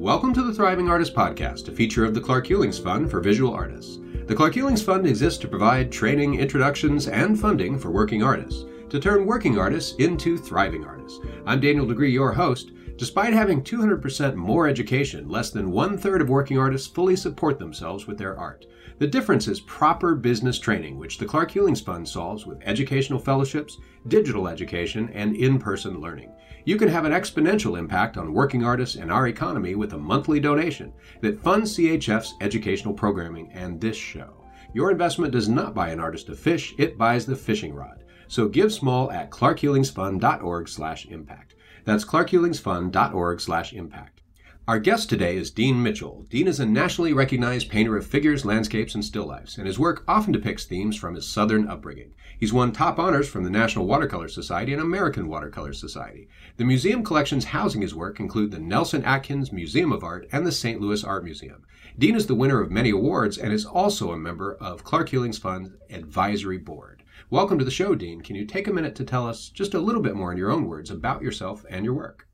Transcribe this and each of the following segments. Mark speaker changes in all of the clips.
Speaker 1: Welcome to the Thriving Artist Podcast, a feature of the Clark Hulings Fund for Visual Artists. The Clark Hulings Fund exists to provide training, introductions, and funding for working artists to turn working artists into thriving artists. I'm Daniel Degree, your host. Despite having 200% more education, less than one third of working artists fully support themselves with their art. The difference is proper business training, which the Clark Hulings Fund solves with educational fellowships, digital education, and in person learning. You can have an exponential impact on working artists and our economy with a monthly donation that funds CHF's educational programming and this show. Your investment does not buy an artist a fish, it buys the fishing rod. So give small at clarkhulingsfund.org slash impact. That's clarkhulingsfund.org slash impact. Our guest today is Dean Mitchell. Dean is a nationally recognized painter of figures, landscapes, and still lifes, and his work often depicts themes from his southern upbringing. He's won top honors from the National Watercolor Society and American Watercolor Society. The museum collections housing his work include the Nelson Atkins Museum of Art and the St. Louis Art Museum. Dean is the winner of many awards and is also a member of Clark Hulings Fund Advisory Board. Welcome to the show, Dean. Can you take a minute to tell us just a little bit more in your own words about yourself and your work?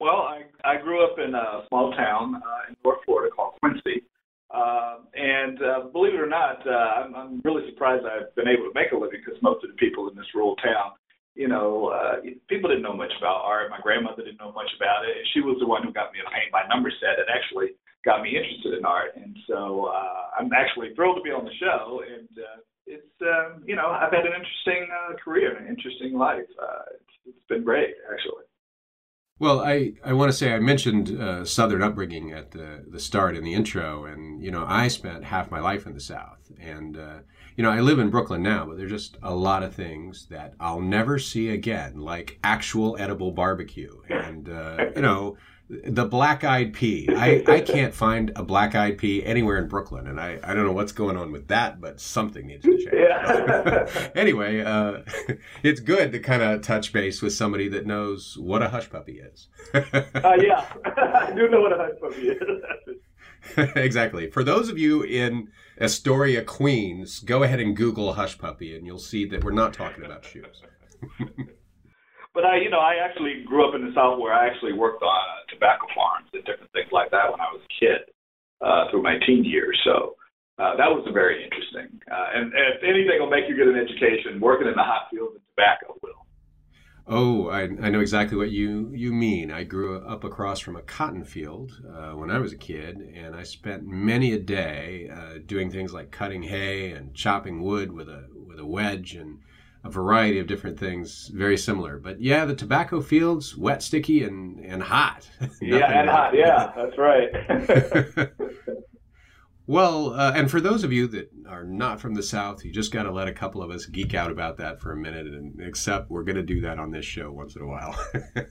Speaker 2: Well, I, I grew up in a small town uh, in North Florida called Quincy. Uh, and uh, believe it or not, uh, I'm, I'm really surprised I've been able to make a living because most of the people in this rural town, you know, uh, people didn't know much about art. My grandmother didn't know much about it, and she was the one who got me a paint by number set that actually got me interested in art. And so uh, I'm actually thrilled to be on the show. And uh, it's, um, you know, I've had an interesting uh, career, an interesting life. Uh, it's, it's been great, actually.
Speaker 1: Well, I, I want to say I mentioned uh, Southern upbringing at the, the start in the intro, and you know I spent half my life in the South, and uh, you know I live in Brooklyn now, but there's just a lot of things that I'll never see again, like actual edible barbecue, and uh, you know the black eyed pea. I, I can't find a black eyed pea anywhere in Brooklyn, and I, I don't know what's going on with that, but something needs to change. Yeah. anyway, uh, it's good to kind of touch base with somebody that knows what a hush puppy is.
Speaker 2: uh, yeah, I do know what a hush puppy is.
Speaker 1: exactly. For those of you in Astoria, Queens, go ahead and Google hush puppy, and you'll see that we're not talking about shoes.
Speaker 2: But I, you know, I actually grew up in the South where I actually worked on uh, tobacco farms and different things like that when I was a kid uh, through my teen years. So uh, that was very interesting. Uh, and, and if anything will make you get an education, working in the hot fields of tobacco will.
Speaker 1: Oh, I, I know exactly what you, you mean. I grew up across from a cotton field uh, when I was a kid, and I spent many a day uh, doing things like cutting hay and chopping wood with a with a wedge and a variety of different things very similar. But yeah, the tobacco fields, wet, sticky, and, and hot.
Speaker 2: yeah, and hot. Yeah, that's right.
Speaker 1: well, uh, and for those of you that are not from the South, you just got to let a couple of us geek out about that for a minute and except we're going to do that on this show once in a while.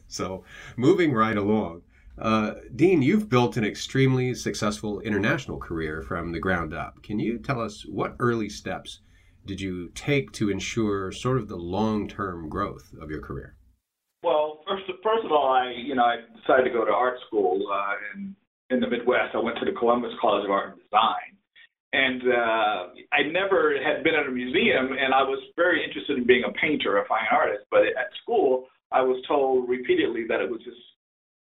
Speaker 1: so, moving right along. Uh, Dean, you've built an extremely successful international career from the ground up. Can you tell us what early steps did you take to ensure sort of the long-term growth of your career?
Speaker 2: Well, first, first of all, I you know I decided to go to art school uh, in in the Midwest. I went to the Columbus College of Art and Design, and uh, I never had been at a museum, and I was very interested in being a painter, a fine artist. But at school, I was told repeatedly that it was just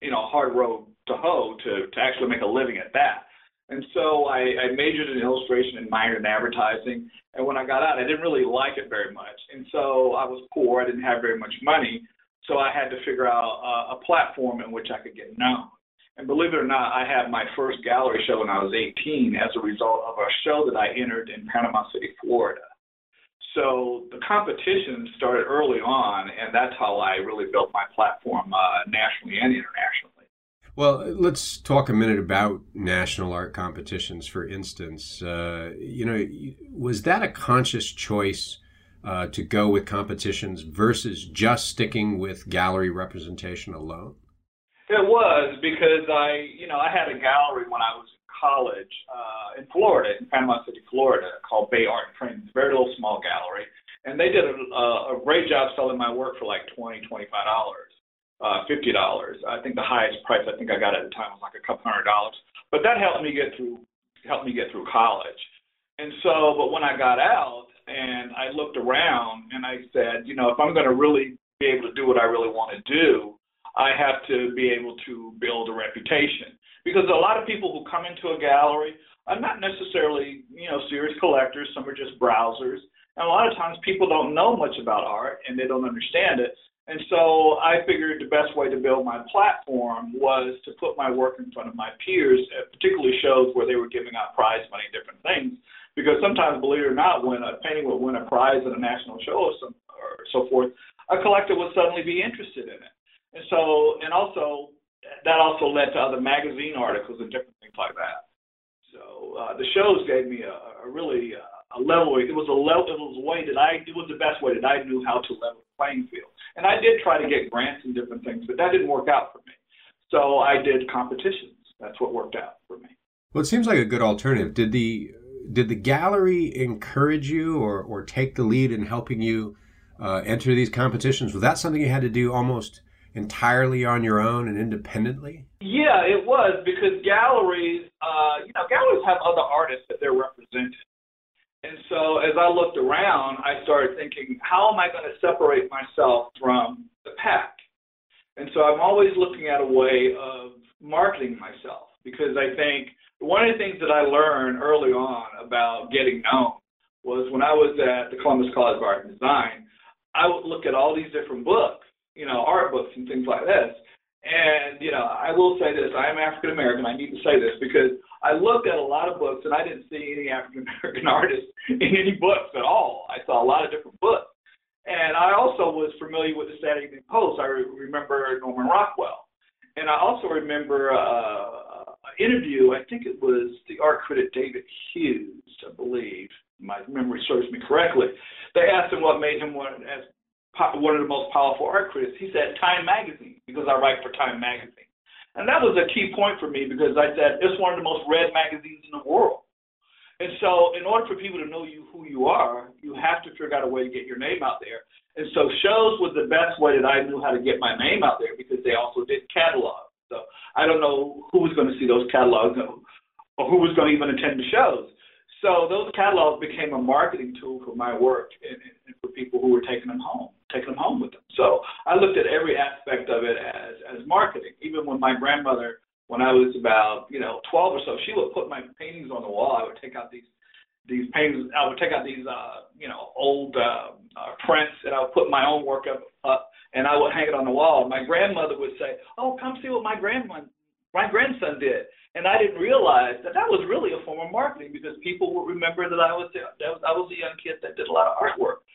Speaker 2: you know a hard road to hoe to to actually make a living at that. And so I, I majored in illustration and minored in advertising. And when I got out, I didn't really like it very much. And so I was poor. I didn't have very much money. So I had to figure out a, a platform in which I could get known. And believe it or not, I had my first gallery show when I was 18 as a result of a show that I entered in Panama City, Florida. So the competition started early on, and that's how I really built my platform uh, nationally and internationally.
Speaker 1: Well, let's talk a minute about national art competitions, for instance. Uh, you know, was that a conscious choice uh, to go with competitions versus just sticking with gallery representation alone?
Speaker 2: It was because I, you know, I had a gallery when I was in college uh, in Florida, in Panama City, Florida, called Bay Art and. A very little small gallery, and they did a, a great job selling my work for like twenty, twenty-five dollars uh, fifty dollars. I think the highest price I think I got at the time was like a couple hundred dollars. But that helped me get through helped me get through college. And so, but when I got out and I looked around and I said, you know, if I'm going to really be able to do what I really want to do, I have to be able to build a reputation because a lot of people who come into a gallery are not necessarily, you know, serious collectors. Some are just browsers. And a lot of times people don't know much about art and they don't understand it. And so I figured the best way to build my platform was to put my work in front of my peers, particularly shows where they were giving out prize money different things. Because sometimes, believe it or not, when a painting would win a prize at a national show or, some, or so forth, a collector would suddenly be interested in it. And so, and also, that also led to other magazine articles and different things like that. So uh, the shows gave me a, a really uh, a level. It was a level. It was a way that I. It was the best way that I knew how to level the playing field. And I did try to get grants and different things, but that didn't work out for me. So I did competitions. That's what worked out for me.
Speaker 1: Well, it seems like a good alternative. Did the did the gallery encourage you or or take the lead in helping you uh, enter these competitions? Was that something you had to do almost entirely on your own and independently?
Speaker 2: Yeah, it was because galleries, uh, you know, galleries have other artists that they're representing. And so as I looked around, I started thinking, how am I going to separate myself from the pack? And so I'm always looking at a way of marketing myself because I think one of the things that I learned early on about getting known was when I was at the Columbus College of Art and Design, I would look at all these different books, you know, art books and things like this. And, you know, I will say this, I am African American. I need to say this because I looked at a lot of books and I didn't see any African American artists in any books at all. I saw a lot of different books. And I also was familiar with the Saturday Evening Post. I remember Norman Rockwell. And I also remember uh, an interview, I think it was the art critic David Hughes, I believe, my memory serves me correctly. They asked him what made him one, as one of the most powerful art critics. He said Time Magazine, because I write for Time Magazine. And that was a key point for me because I said it's one of the most read magazines in the world. And so, in order for people to know you who you are, you have to figure out a way to get your name out there. And so, shows was the best way that I knew how to get my name out there because they also did catalogs. So, I don't know who was going to see those catalogs or who was going to even attend the shows. So, those catalogs became a marketing tool for my work and, and for people who were taking them home taking them home with them. So I looked at every aspect of it as as marketing. Even when my grandmother, when I was about you know 12 or so, she would put my paintings on the wall. I would take out these these paintings. I would take out these uh, you know old uh, uh, prints, and I would put my own work up up, and I would hang it on the wall. My grandmother would say, "Oh, come see what my grandma." My grandson did, and I didn't realize that that was really a form of marketing because people would remember that I was that was I was a young kid that did a lot of artwork.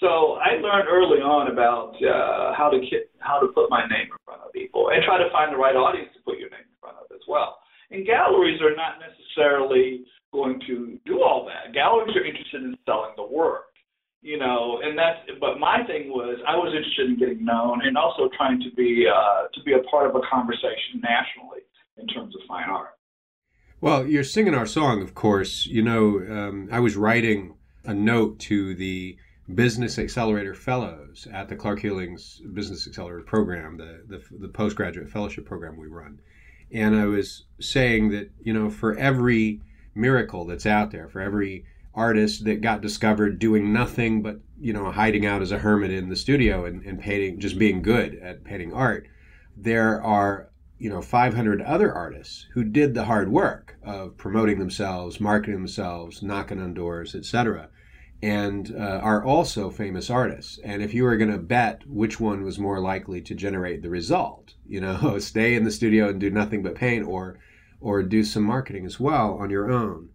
Speaker 2: So I learned early on about uh, how to how to put my name in front of people and try to find the right audience to put your name in front of as well. And galleries are not necessarily going to do all that. Galleries are interested in selling the work, you know. And that's but my thing was I was interested in getting known and also trying to be uh, to be a part of a conversation nationally in terms of fine art.
Speaker 1: Well, you're singing our song, of course. You know, um, I was writing a note to the Business Accelerator Fellows at the Clark Hulings Business Accelerator program, the, the, the postgraduate fellowship program we run. And I was saying that, you know, for every miracle that's out there, for every artist that got discovered doing nothing but, you know, hiding out as a hermit in the studio and, and painting, just being good at painting art, there are, you know, 500 other artists who did the hard work of promoting themselves, marketing themselves, knocking on doors, etc and uh, are also famous artists. And if you were going to bet which one was more likely to generate the result, you know, stay in the studio and do nothing but paint, or or do some marketing as well on your own,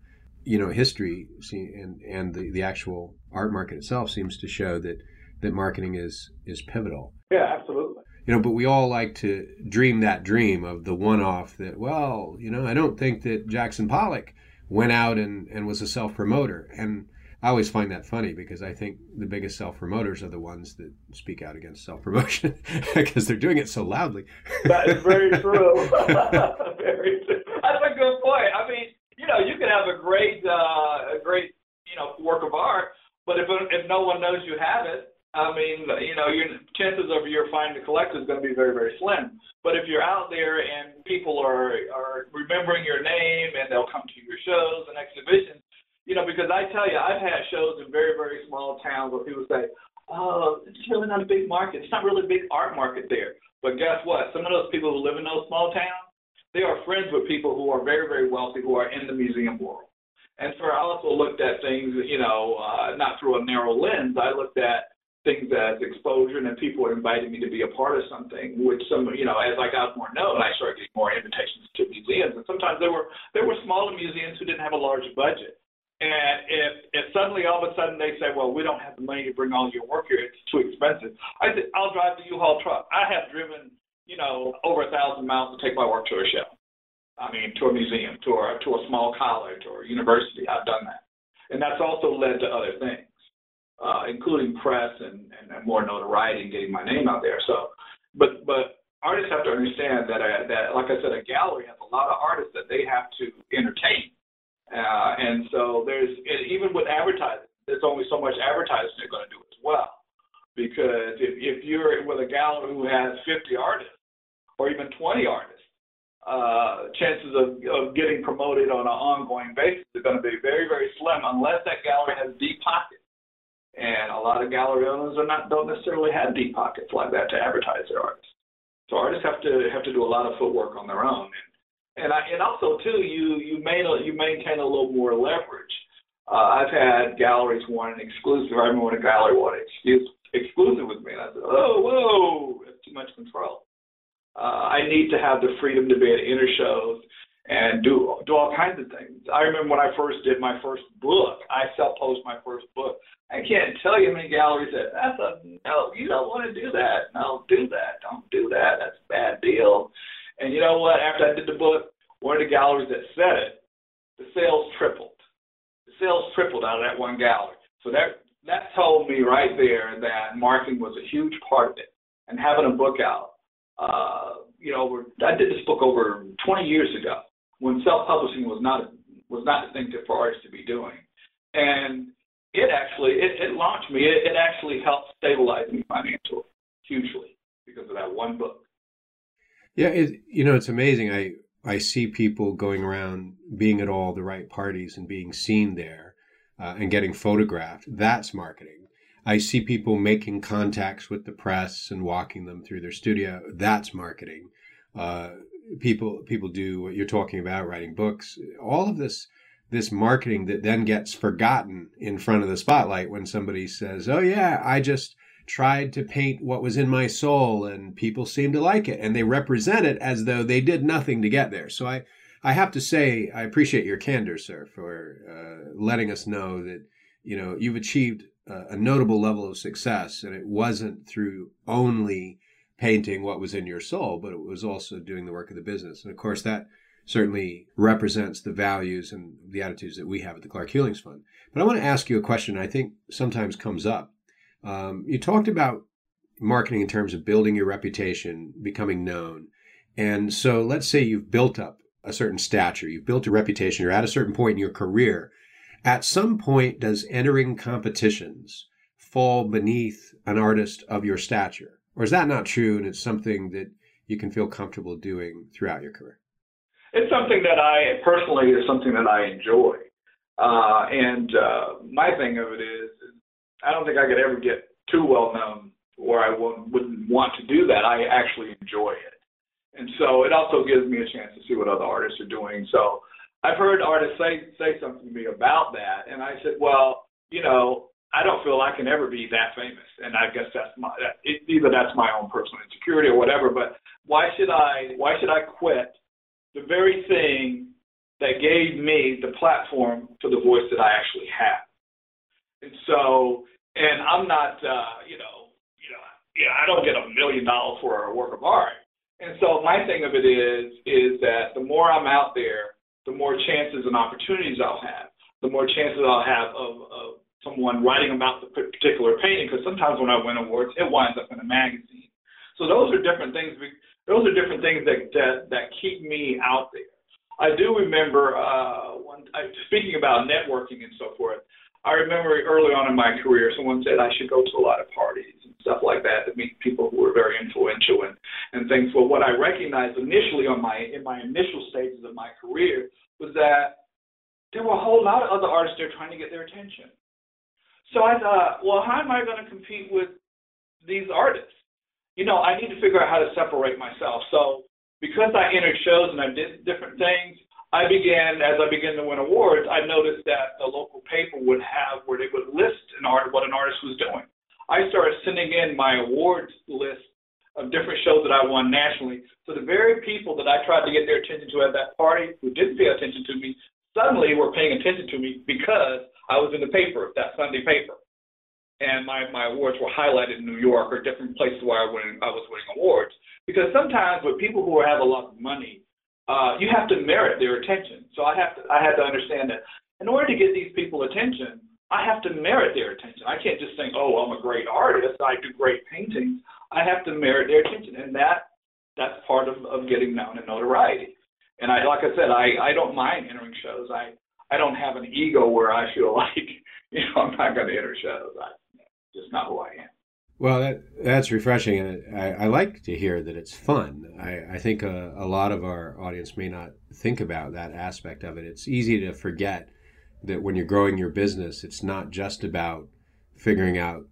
Speaker 1: you know, history and and the, the actual art market itself seems to show that that marketing is is pivotal.
Speaker 2: Yeah, absolutely.
Speaker 1: You know, but we all like to dream that dream of the one-off that, well, you know, I don't think that Jackson Pollock went out and, and was a self-promoter. And I always find that funny because I think the biggest self promoters are the ones that speak out against self promotion because they're doing it so loudly.
Speaker 2: that is very true. very true. That's a good point. I mean, you know, you can have a great, uh, a great, you know, work of art, but if if no one knows you have it, I mean, you know, your chances of your finding a collector is going to be very, very slim. But if you're out there and people are are remembering your name and they'll come to your shows and exhibitions, you know, because I tell you, I've had shows in very, very small towns where people say, oh, it's really not a big market. It's not really a big art market there. But guess what? Some of those people who live in those small towns, they are friends with people who are very, very wealthy who are in the museum world. And so I also looked at things, you know, uh, not through a narrow lens. I looked at things as exposure and people invited me to be a part of something, which some, you know, as I got more known, I started getting more invitations to museums. And sometimes there were there were smaller museums who didn't have a large budget. And if, if suddenly all of a sudden they say, well, we don't have the money to bring all your work here, it's too expensive. I said, I'll drive the U-Haul truck. I have driven, you know, over a thousand miles to take my work to a show. I mean, to a museum, to a to a small college or university. I've done that, and that's also led to other things, uh, including press and, and, and more notoriety and getting my name out there. So, but but artists have to understand that uh, that like I said, a gallery has a lot of artists that they have to entertain, uh, and so there's even with advertising, there's only so much advertising they're going to do as well, because if if you're with a gallery who has 50 artists or even 20 artists uh, chances of, of getting promoted on an ongoing basis are going to be very, very slim unless that gallery has deep pockets. And a lot of gallery owners are not don't necessarily have deep pockets like that to advertise their artists. So artists have to have to do a lot of footwork on their own. And and, I, and also too, you you main, you maintain a little more leverage. Uh, I've had galleries want an exclusive. I remember when a gallery wanted exclusive exclusive with me, and I said, "Oh, whoa, that's too much control." Uh, I need to have the freedom to be at inner shows and do do all kinds of things. I remember when I first did my first book, I self-published my first book. I can't tell you how many galleries said, "That's a no, you don't want to do that. No, do that. Don't do that. That's a bad deal." And you know what? After I did the book, one of the galleries that said it, the sales tripled. The sales tripled out of that one gallery. So that that told me right there that marketing was a huge part of it, and having a book out uh, you know, I did this book over 20 years ago when self-publishing was not was not the thing for artists to be doing, and it actually it, it launched me. It, it actually helped stabilize me financially hugely because of that one book.
Speaker 1: Yeah, it, you know, it's amazing. I I see people going around being at all the right parties and being seen there uh, and getting photographed. That's marketing. I see people making contacts with the press and walking them through their studio. That's marketing. Uh, people people do what you're talking about, writing books. All of this this marketing that then gets forgotten in front of the spotlight when somebody says, "Oh yeah, I just tried to paint what was in my soul and people seemed to like it and they represent it as though they did nothing to get there." So I I have to say I appreciate your candor, sir, for uh, letting us know that you know you've achieved a notable level of success, and it wasn't through only painting what was in your soul, but it was also doing the work of the business. And of course, that certainly represents the values and the attitudes that we have at the Clark Hulings Fund. But I want to ask you a question I think sometimes comes up. Um, you talked about marketing in terms of building your reputation, becoming known. And so let's say you've built up a certain stature, you've built a reputation, you're at a certain point in your career at some point, does entering competitions fall beneath an artist of your stature? Or is that not true and it's something that you can feel comfortable doing throughout your career?
Speaker 2: It's something that I personally is something that I enjoy. Uh, and uh, my thing of it is, I don't think I could ever get too well known where I wouldn't want to do that. I actually enjoy it. And so it also gives me a chance to see what other artists are doing. So I've heard artists say say something to me about that, and I said, well, you know, I don't feel I can ever be that famous, and I guess that's my that, it, either that's my own personal insecurity or whatever. But why should I why should I quit the very thing that gave me the platform for the voice that I actually have? And so, and I'm not, uh, you know, you know, yeah, I don't get a million dollars for a work of art. And so my thing of it is, is that the more I'm out there, the more chances and opportunities I'll have, the more chances I'll have of, of someone writing about the particular painting. Because sometimes when I win awards, it winds up in a magazine. So those are different things. Those are different things that that, that keep me out there. I do remember uh, one, I, speaking about networking and so forth. I remember early on in my career, someone said I should go to a lot of parties and stuff like that to meet people who were very influential and, and things. Well, what I recognized initially on my in my initial stages of my career was that there were a whole lot of other artists there trying to get their attention. So I thought, well, how am I going to compete with these artists? you know, I need to figure out how to separate myself. So because I entered shows and I did different things, I began, as I began to win awards, I noticed that the local paper would have where they would list an art, what an artist was doing. I started sending in my awards list of different shows that I won nationally. So the very people that I tried to get their attention to at that party who didn't pay attention to me suddenly were paying attention to me because I was in the paper, that Sunday paper and my, my awards were highlighted in New York or different places where I, win, I was winning awards. Because sometimes with people who have a lot of money, uh, you have to merit their attention. So I have to I have to understand that in order to get these people attention, I have to merit their attention. I can't just think, oh, I'm a great artist, I do great paintings. I have to merit their attention, and that that's part of, of getting known and notoriety. And I, like I said, I, I don't mind entering shows. I I don't have an ego where I feel like you know I'm not going to enter shows. I, just not who I am.
Speaker 1: Well, that, that's refreshing, and I, I, like to hear that it's fun. I, I think a, a, lot of our audience may not think about that aspect of it. It's easy to forget that when you're growing your business, it's not just about figuring out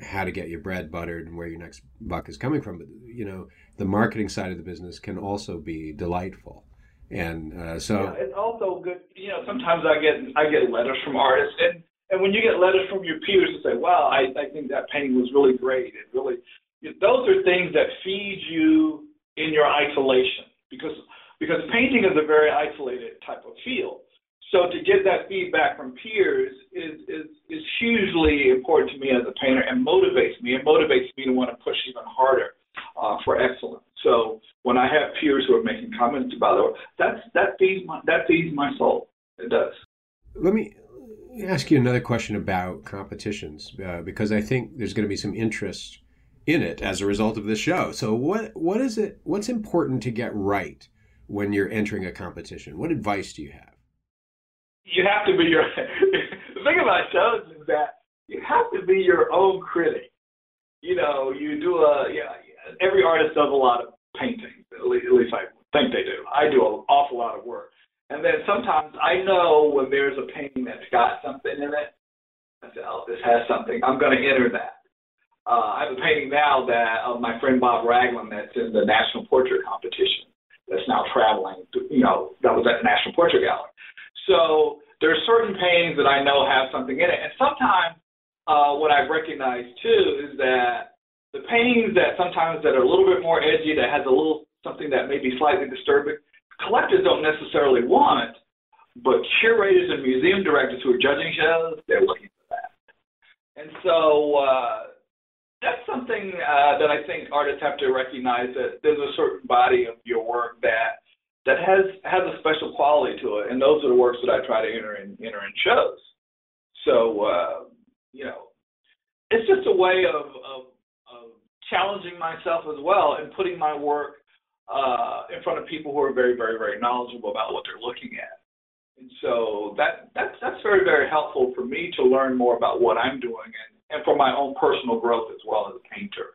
Speaker 1: how to get your bread buttered and where your next buck is coming from. But you know, the marketing side of the business can also be delightful, and uh, so
Speaker 2: yeah, it's also good. You know, sometimes I get I get letters from artists, and and when you get letters from your peers to say, "Wow, I, I think that painting was really great," and really, those are things that feed you in your isolation because because painting is a very isolated type of field. So to get that feedback from peers is is is hugely important to me as a painter and motivates me. It motivates me to want to push even harder uh, for excellence. So when I have peers who are making comments about it, that's that feeds my that feeds my soul. It does.
Speaker 1: Let me ask you another question about competitions uh, because I think there's going to be some interest in it as a result of this show. So what what is it? What's important to get right when you're entering a competition? What advice do you have?
Speaker 2: You have to be your. the thing about shows is that you have to be your own critic. You know, you do a yeah. Every artist does a lot of painting. At least, at least I think they do. I do an awful lot of work. And then sometimes I know when there's a painting that's got something in it. I say, oh, this has something. I'm going to enter that. Uh, I have a painting now that of my friend Bob Ragland that's in the National Portrait Competition. That's now traveling. To, you know, that was at the National Portrait Gallery. So there are certain paintings that I know have something in it, and sometimes uh, what I've recognized too is that the paintings that sometimes that are a little bit more edgy, that has a little something that may be slightly disturbing, collectors don't necessarily want, but curators and museum directors who are judging shows, they're looking for that. And so uh, that's something uh, that I think artists have to recognize that there's a certain body of your work that that has has a special quality to it, and those are the works that I try to enter in enter in shows. So uh, you know, it's just a way of, of of challenging myself as well and putting my work uh, in front of people who are very, very, very knowledgeable about what they're looking at. And so that that's that's very, very helpful for me to learn more about what I'm doing and, and for my own personal growth as well as a painter.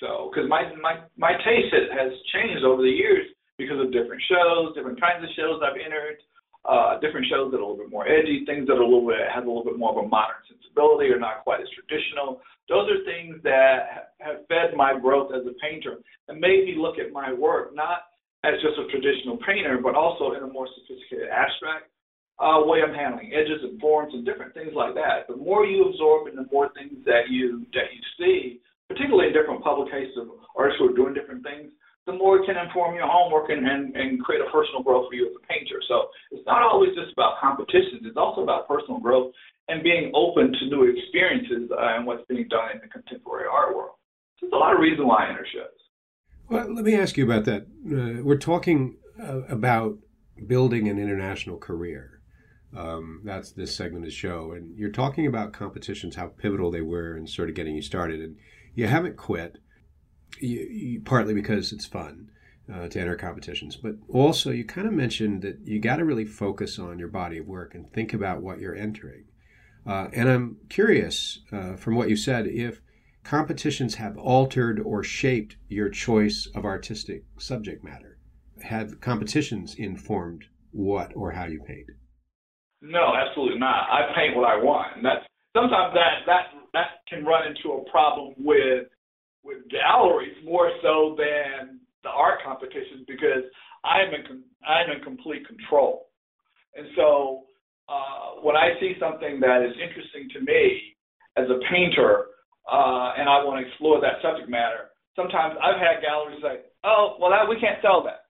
Speaker 2: So, because my, my my taste has changed over the years because of different shows, different kinds of shows I've entered, uh, different shows that are a little bit more edgy, things that are a little bit have a little bit more of a modern sensibility or not quite as traditional. Those are things that have fed my growth as a painter and made me look at my work not as just a traditional painter, but also in a more sophisticated abstract uh, way of handling edges and forms and different things like that. The more you absorb and the more things that you that you see, particularly in different publications of artists who are doing different things, the more it can inform your homework and, and, and create a personal growth for you as a painter. So it's not always just about competitions, it's also about personal growth and being open to new experiences uh, and what's being done in the contemporary art world. So there's a lot of reason why I enter shows.
Speaker 1: Well, let me ask you about that. Uh, we're talking uh, about building an international career. Um, that's this segment of the show. And you're talking about competitions, how pivotal they were in sort of getting you started. And you haven't quit you, you, partly because it's fun uh, to enter competitions, but also you kind of mentioned that you got to really focus on your body of work and think about what you're entering. Uh, and I'm curious, uh, from what you said, if competitions have altered or shaped your choice of artistic subject matter. Have competitions informed what or how you paint?
Speaker 2: No, absolutely not. I paint what I want. And that's sometimes that that that can run into a problem with with galleries more so than the art competitions because I'm in I'm in complete control. And so uh, when I see something that is interesting to me as a painter, uh, and I want to explore that subject matter, sometimes I've had galleries say, "Oh, well, that we can't sell that,"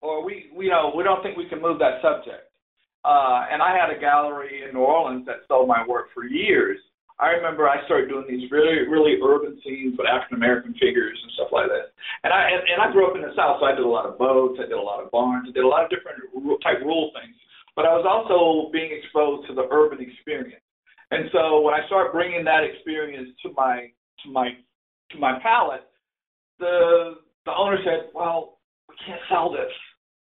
Speaker 2: or "We, we you know, we don't think we can move that subject." Uh, and I had a gallery in New Orleans that sold my work for years. I remember I started doing these really, really urban scenes with African American figures and stuff like that. And I and, and I grew up in the South, so I did a lot of boats, I did a lot of barns, I did a lot of different type rural things. But I was also being exposed to the urban experience. And so when I started bringing that experience to my to my to my palette, the the owner said, "Well, we can't sell this.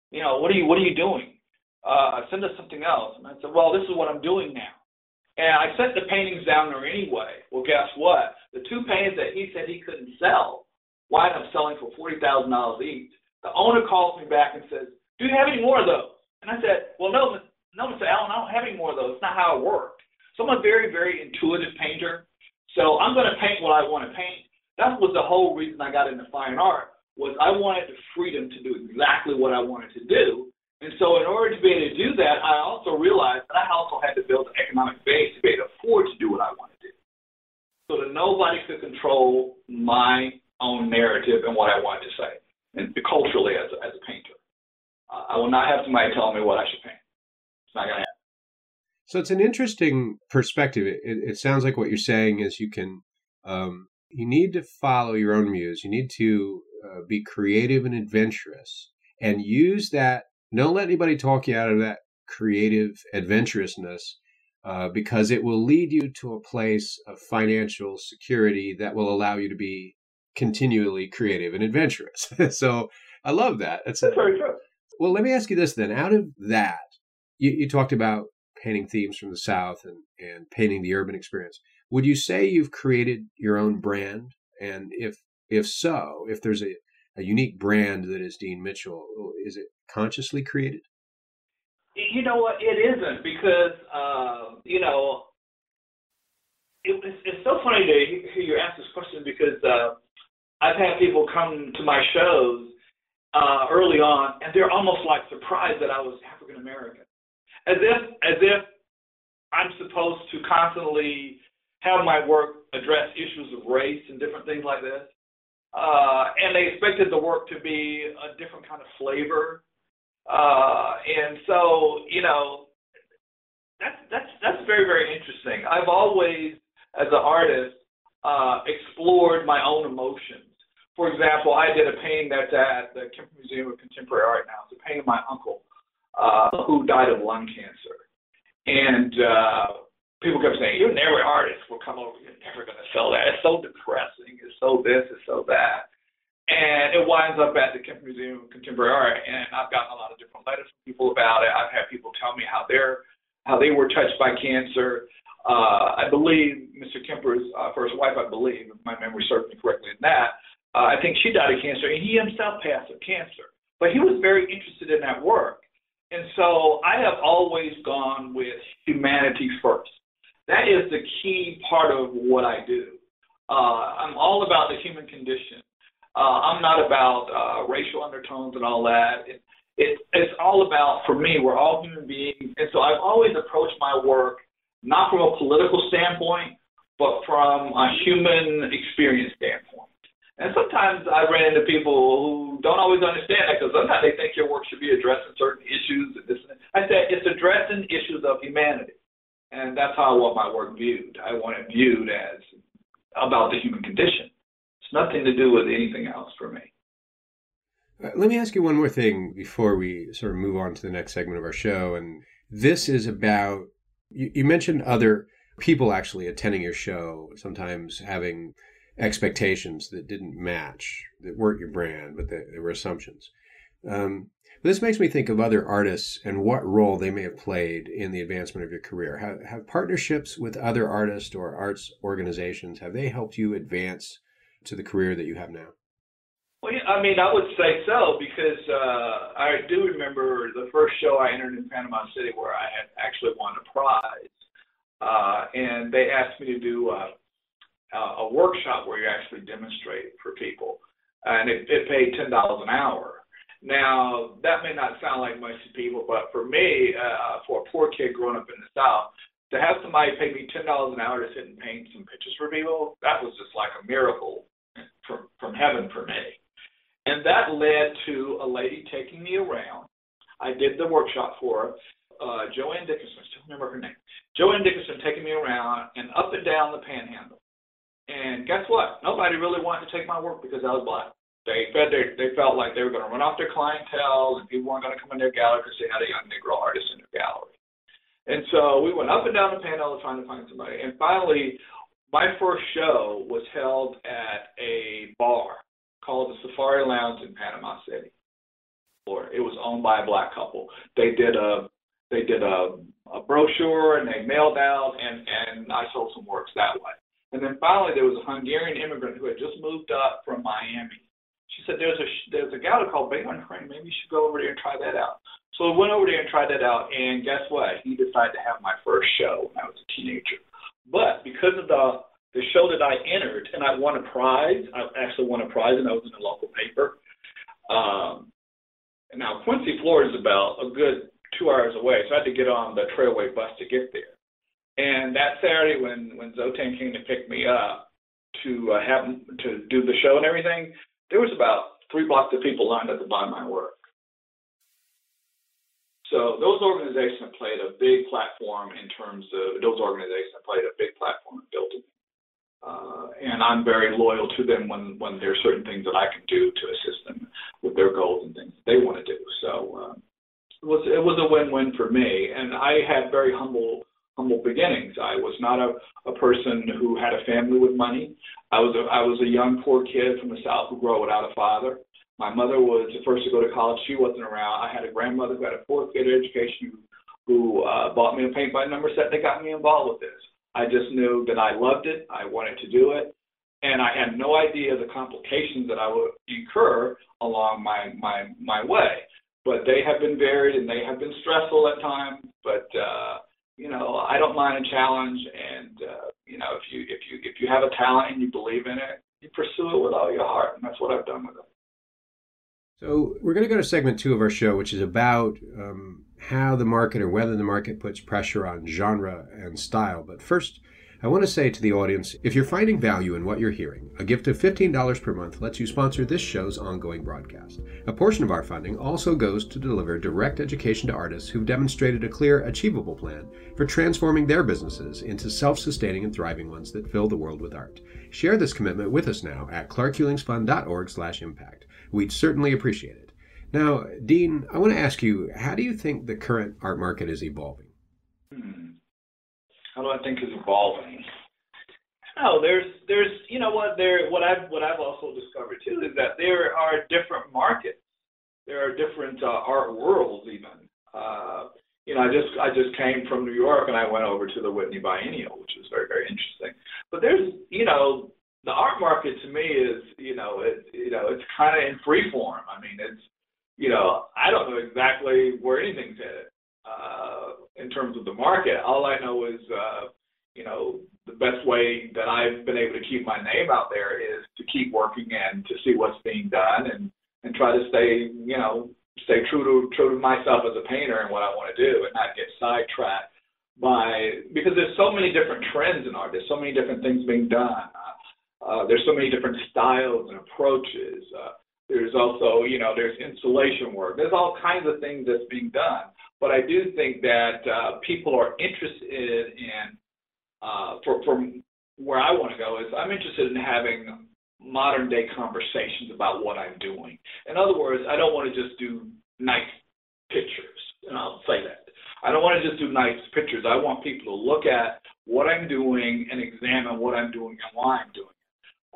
Speaker 2: You know, what are you what are you doing? Uh, send us something else." And I said, "Well, this is what I'm doing now." And I sent the paintings down there anyway. Well, guess what? The two paintings that he said he couldn't sell wind up selling for forty thousand dollars each. The owner calls me back and says, "Do you have any more of those?" And I said, "Well, no, no, Mr. Allen, I don't have any more of those. It's not how it worked." So I'm a very, very intuitive painter. So I'm going to paint what I want to paint. That was the whole reason I got into fine art was I wanted the freedom to do exactly what I wanted to do and so, in order to be able to do that, I also realized that I also had to build an economic base to be able to afford to do what I want to do. So that nobody could control my own narrative and what I wanted to say, and culturally as a, as a painter. Uh, I will not have somebody telling me what I should paint. It's not going to happen.
Speaker 1: So it's an interesting perspective. It, it, sounds like what you're saying is you can, um, you need to follow your own muse. You need to uh, be creative and adventurous, and use that don't let anybody talk you out of that creative adventurousness uh, because it will lead you to a place of financial security that will allow you to be continually creative and adventurous. so I love that.
Speaker 2: That's, That's a, very true.
Speaker 1: Well, let me ask you this then. Out of that, you, you talked about painting themes from the South and, and painting the urban experience. Would you say you've created your own brand? And if if so, if there's a, a unique brand that is Dean Mitchell, is it consciously created?
Speaker 2: You know what? It isn't because uh, you know it, it's, it's so funny to hear you ask this question because uh, I've had people come to my shows uh, early on and they're almost like surprised that I was African American, as if as if I'm supposed to constantly have my work address issues of race and different things like this. Uh, and they expected the work to be a different kind of flavor uh, and so, you know, that's that's that's very very interesting. I've always, as an artist, uh, explored my own emotions. For example, I did a painting that's at the Kemper Museum of Contemporary Art now. It's a painting of my uncle uh, who died of lung cancer, and uh, people kept saying, "You're never artist. Will come over. You're never going to sell that. It's so depressing. It's so this. It's so that." and it winds up at the Kemper Museum of Contemporary Art. And I've gotten a lot of different letters from people about it. I've had people tell me how they're how they were touched by cancer. Uh, I believe Mr. Kemper's uh, first wife, I believe, if my memory serves me correctly in that, uh, I think she died of cancer, and he himself passed of cancer. But he was very interested in that work. And so I have always gone with humanity first. That is the key part of what I do. Uh, I'm all about the human condition. Uh, I'm not about uh, racial undertones and all that. It, it, it's all about, for me, we're all human beings. And so I've always approached my work not from a political standpoint, but from a human experience standpoint. And sometimes I ran into people who don't always understand that because sometimes they think your work should be addressing certain issues. And this, I said it's addressing issues of humanity, and that's how I want my work viewed. I want it viewed as about the human condition. It's nothing to do with anything else for me.
Speaker 1: Uh, let me ask you one more thing before we sort of move on to the next segment of our show. And this is about you, you mentioned other people actually attending your show, sometimes having expectations that didn't match, that weren't your brand, but they, were assumptions. Um, this makes me think of other artists and what role they may have played in the advancement of your career. Have, have partnerships with other artists or arts organizations have they helped you advance to the career that you have now?
Speaker 2: Well, yeah, I mean, I would say so because uh, I do remember the first show I entered in Panama City where I had actually won a prize, uh, and they asked me to do a, a workshop where you actually demonstrate for people, and it, it paid ten dollars an hour. Now that may not sound like much to people, but for me, uh, for a poor kid growing up in the South, to have somebody pay me ten dollars an hour to sit and paint some pictures for people, that was just like a miracle from from heaven for me. And that led to a lady taking me around. I did the workshop for her. Uh, Joanne Dickinson, I still remember her name. Joanne Dickinson taking me around and up and down the panhandle. And guess what? Nobody really wanted to take my work because I was black. They fed their, they felt like they were going to run off their clientele and people weren't going to come in their gallery because they had a young Negro artist in their gallery. And so we went up and down the panhandle trying to find somebody. And finally, my first show was held at a bar called the Safari Lounge in Panama City. Florida. It was owned by a black couple. They did a they did a, a brochure and they mailed out and and I sold some works that way. And then finally there was a Hungarian immigrant who had just moved up from Miami. She said there's a there's a gallery called Bayard Crane. Maybe you should go over there and try that out. So I went over there and tried that out, and guess what? He decided to have my first show when I was a teenager. But because of the the show that I entered, and I won a prize. I actually won a prize, and I was in a local paper. Um, now Quincy, Florida is about a good two hours away, so I had to get on the Trailway bus to get there. And that Saturday, when when Zotan came to pick me up to uh, have to do the show and everything, there was about three blocks of people lined up to buy my work. So those organizations played a big platform in terms of those organizations played a big platform in building uh, and I'm very loyal to them when when there are certain things that I can do to assist them with their goals and things they want to do. So uh, it was it was a win-win for me, and I had very humble humble beginnings. I was not a, a person who had a family with money. I was a, I was a young poor kid from the south who grew up without a father. My mother was the first to go to college. She wasn't around. I had a grandmother who had a fourth grade education who, uh, bought me a paint by number set that got me involved with this. I just knew that I loved it. I wanted to do it. And I had no idea the complications that I would incur along my, my, my way. But they have been varied and they have been stressful at times. But, uh, you know, I don't mind a challenge. And, uh, you know, if you, if you, if you have a talent and you believe in it, you pursue it with all your heart. And that's what I've done with it.
Speaker 1: So we're going to go to segment two of our show, which is about um, how the market or whether the market puts pressure on genre and style. But first, I want to say to the audience if you're finding value in what you're hearing, a gift of $15 per month lets you sponsor this show's ongoing broadcast. A portion of our funding also goes to deliver direct education to artists who've demonstrated a clear, achievable plan for transforming their businesses into self sustaining and thriving ones that fill the world with art. Share this commitment with us now at clarkhulingsfund.org/impact. We'd certainly appreciate it. Now, Dean, I want to ask you, how do you think the current art market is evolving?
Speaker 2: Hmm. How do I think is evolving? Oh, there's there's you know what there what I've what I've also discovered too is that there are different markets. There are different uh, art worlds even. Uh, you know, I just I just came from New York and I went over to the Whitney Biennial, which was very very interesting. But there's you know the art market to me is you know it you know it's kind of in free form. I mean it's you know, I don't know exactly where anything's headed uh, in terms of the market. All I know is, uh, you know, the best way that I've been able to keep my name out there is to keep working and to see what's being done and and try to stay, you know, stay true to true to myself as a painter and what I want to do, and not get sidetracked by because there's so many different trends in art. There's so many different things being done. Uh, there's so many different styles and approaches. Uh, there's also, you know, there's installation work. There's all kinds of things that's being done. But I do think that uh, people are interested in, uh, for, from where I want to go is I'm interested in having modern day conversations about what I'm doing. In other words, I don't want to just do nice pictures, and I'll say that. I don't want to just do nice pictures. I want people to look at what I'm doing and examine what I'm doing and why I'm doing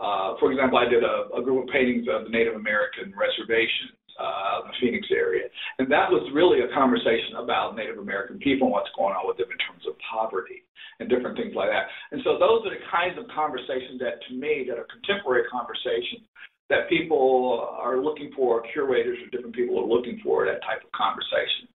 Speaker 2: uh, for example, I did a, a, group of paintings of the Native American reservations uh, the Phoenix area, and that was really a conversation about Native American people and what's going on with them in terms of poverty and different things like that. And so those are the kinds of conversations that, to me, that are contemporary conversations that people are looking for, curators or different people are looking for that type of conversation.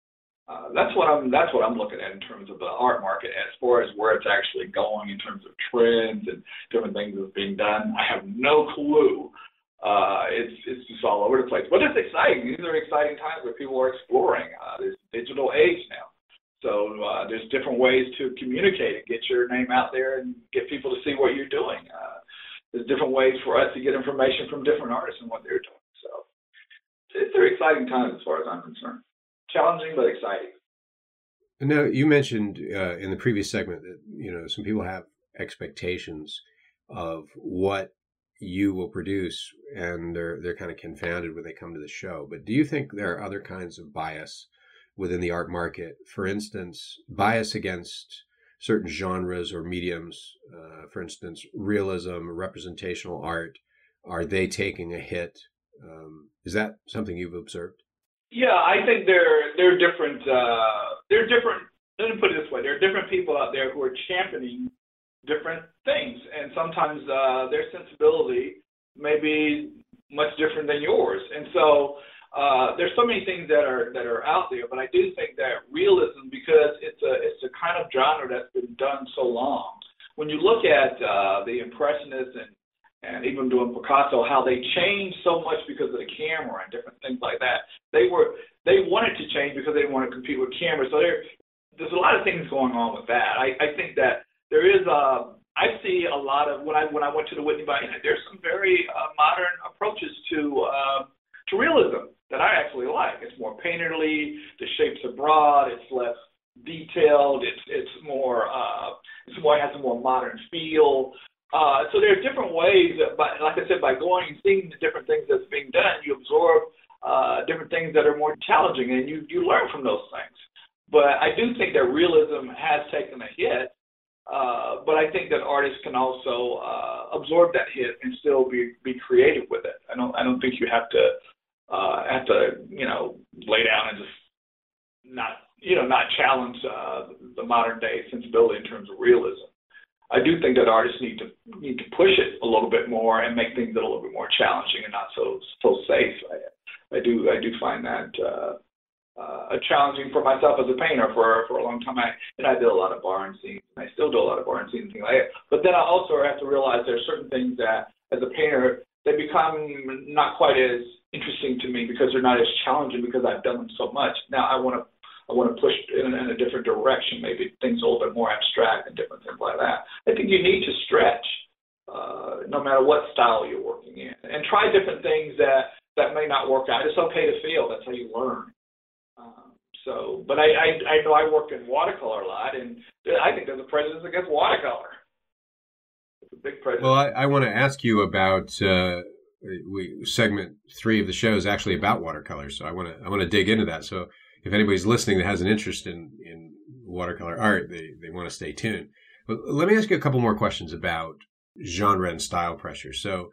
Speaker 2: Uh, that's what I'm. That's what I'm looking at in terms of the art market, as far as where it's actually going in terms of trends and different things that's being done. I have no clue. Uh, it's it's just all over the place, but it's exciting. These are exciting times where people are exploring. Uh, there's digital age now, so uh, there's different ways to communicate and get your name out there and get people to see what you're doing. Uh, there's different ways for us to get information from different artists and what they're doing. So it's very exciting times as far as I'm concerned challenging but exciting.
Speaker 1: Now, you mentioned uh, in the previous segment that you know some people have expectations of what you will produce, and they're they're kind of confounded when they come to the show. But do you think there are other kinds of bias within the art market? For instance, bias against certain genres or mediums. Uh, for instance, realism, representational art. Are they taking a hit? Um, is that something you've observed?
Speaker 2: Yeah, I think there are different uh, there are different. Let me put it this way: there are different people out there who are championing different things, and sometimes uh, their sensibility may be much different than yours. And so uh, there's so many things that are that are out there, but I do think that realism, because it's a it's a kind of genre that's been done so long. When you look at uh, the impressionists and and even doing Picasso, how they changed so much because of the camera and different things like that. They were they wanted to change because they didn't want to compete with cameras. So there there's a lot of things going on with that. I, I think that there is a I see a lot of when I when I went to the Whitney Biennial, there's some very uh, modern approaches to uh, to realism that I actually like. It's more painterly, the shapes are broad, it's less detailed, it's it's more uh, it's more it has a more modern feel. Uh, so there are different ways, by, like I said, by going and seeing the different things that's being done, you absorb uh, different things that are more challenging, and you you learn from those things. But I do think that realism has taken a hit. Uh, but I think that artists can also uh, absorb that hit and still be be creative with it. I don't I don't think you have to uh, have to you know lay down and just not you know not challenge uh, the modern day sensibility in terms of realism. I do think that artists need to need to push it a little bit more and make things a little bit more challenging and not so so safe. I, I do I do find that uh, uh, challenging for myself as a painter for for a long time. I and I did a lot of barn scenes and I still do a lot of barn scenes and things like that. But then I also have to realize there are certain things that as a painter they become not quite as interesting to me because they're not as challenging because I've done them so much. Now I want to I want to push in, in a different direction, maybe things a little bit more abstract and different things like that. I think you need to stretch, uh, no matter what style you're working in, and try different things that that may not work out. It's okay to fail. That's how you learn. So, but I, I I know I work in watercolor a lot, and I think there's a prejudice against watercolor. It's a big prejudice.
Speaker 1: Well, I, I want to ask you about. Uh we segment three of the show is actually about watercolor, so I want to I want to dig into that. So if anybody's listening that has an interest in, in watercolor art, they, they want to stay tuned. But let me ask you a couple more questions about genre and style pressure. So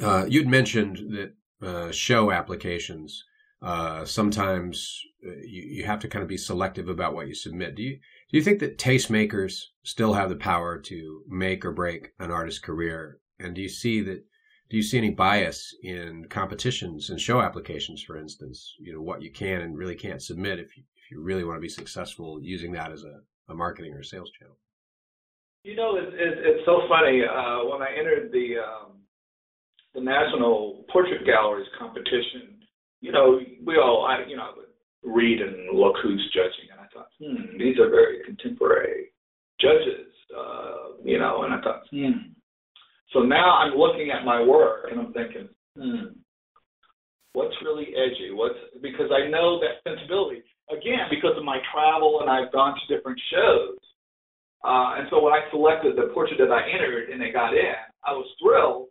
Speaker 1: uh, you'd mentioned that uh, show applications uh, sometimes uh, you, you have to kind of be selective about what you submit. Do you do you think that tastemakers still have the power to make or break an artist's career? And do you see that do you see any bias in competitions and show applications, for instance? You know what you can and really can't submit if you, if you really want to be successful using that as a, a marketing or sales channel.
Speaker 2: You know, it's, it's, it's so funny. Uh, when I entered the um, the National Portrait Galleries competition, you know, we all, I, you know, I would read and look who's judging, and I thought, hmm, these are very contemporary judges, uh, you know, and I thought, hmm, so now I'm looking at my work and I'm thinking, hmm, what's really edgy? What's because I know that sensibility again because of my travel and I've gone to different shows. Uh, and so when I selected the portrait that I entered and it got in, I was thrilled.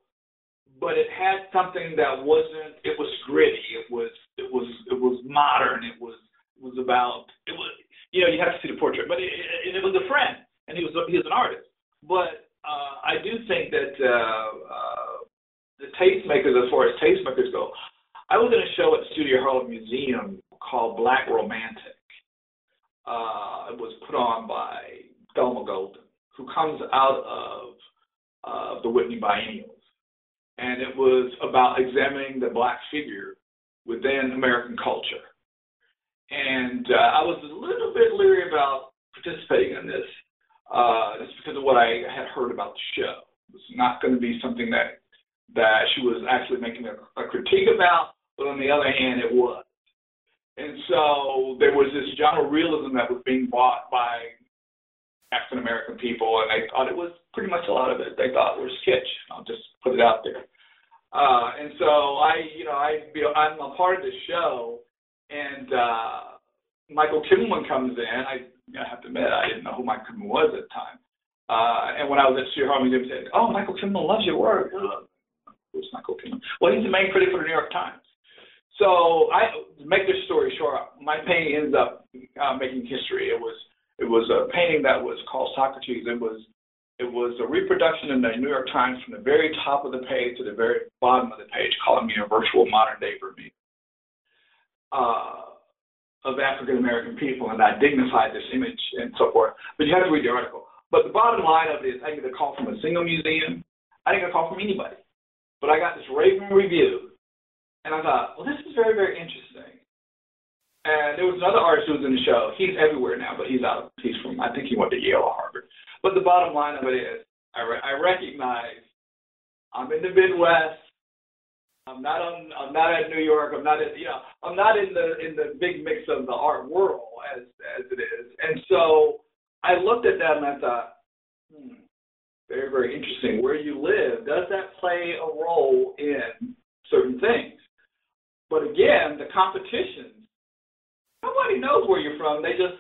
Speaker 2: But it had something that wasn't. It was gritty. It was. It was. It was modern. It was. It was about. It was. You know, you have to see the portrait. But it, it, it was a friend, and he was. He was an artist. But uh, I do think that uh, uh, the tastemakers, as far as tastemakers go, I was in a show at the Studio Harlem Museum called Black Romantic. Uh, it was put on by Thelma Golden, who comes out of uh, the Whitney Biennials. And it was about examining the black figure within American culture. and uh, I was a little bit leery about participating in this, uh, just because of what I had heard about the show. It was not going to be something that that she was actually making a, a critique about, but on the other hand, it was. And so there was this genre realism that was being bought by African American people, and they thought it was pretty much a lot of it. They thought was kitsch. I'll just put it out there. Uh, and so I, you know, I, I'm a part of the show, and uh, Michael Kimmelman comes in. I, I have to admit, I didn't know who Michael Kimmelman was at the time. Uh, and when I was at Studio Harlem Museum, said, "Oh, Michael Kimmelman loves your work." Who's Michael Kimmelman? Well, he's the main critic for the New York Times. So I make this story short. My painting ends up uh, making history. It was it was a painting that was called Socrates. It was it was a reproduction in the New York Times from the very top of the page to the very bottom of the page, calling me a virtual modern day Vermeer. Uh, of African American people, and I dignified this image and so forth. But you have to read the article. But the bottom line of it is, I didn't get a call from a single museum. I didn't get a call from anybody. But I got this raving review, and I thought, well, this is very, very interesting. And there was another artist who was in the show. He's everywhere now, but he's out. He's from, I think he went to Yale or Harvard. But the bottom line of it is, I, re- I recognize I'm in the Midwest. I'm not on. I'm not at New York. I'm not in. You know. I'm not in the in the big mix of the art world as as it is. And so I looked at that and I thought, hmm, very very interesting. Where you live does that play a role in certain things? But again, the competition. Nobody knows where you're from. They just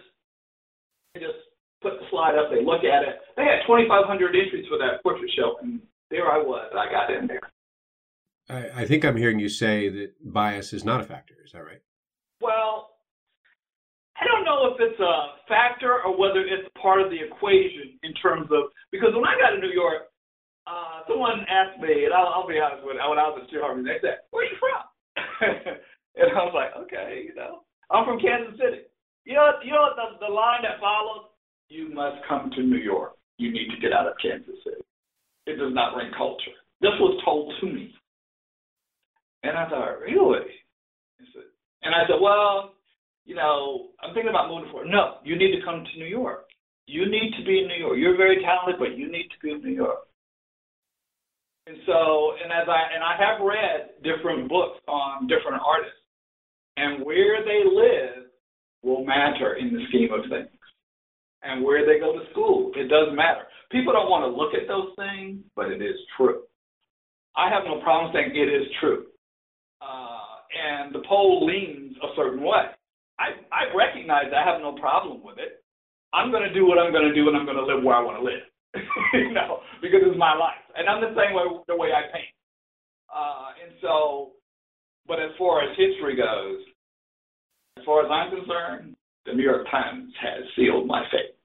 Speaker 2: they just put the slide up. They look at it. They had 2,500 entries for that portrait show, and there I was. I got in there.
Speaker 1: I, I think I'm hearing you say that bias is not a factor. Is that right?
Speaker 2: Well, I don't know if it's a factor or whether it's part of the equation in terms of because when I got to New York, uh, someone asked me, and I'll, I'll be honest with you, when I was at Studio Harlem, they said, "Where are you from?" and I was like, "Okay, you know, I'm from Kansas City." You know, you know the the line that follows: "You must come to New York. You need to get out of Kansas City." It does not ring culture. This was told to me. And I thought, really? And I said, well, you know, I'm thinking about moving forward. No, you need to come to New York. You need to be in New York. You're very talented, but you need to be in New York. And so, and as I and I have read different books on different artists, and where they live will matter in the scheme of things, and where they go to school, it does matter. People don't want to look at those things, but it is true. I have no problem saying it is true uh, and the pole leans a certain way. I, I recognize I have no problem with it. I'm going to do what I'm going to do, and I'm going to live where I want to live. you know, because it's my life, and I'm the same way the way I paint. Uh, and so, but as far as history goes, as far as I'm concerned, the New York Times has sealed my fate.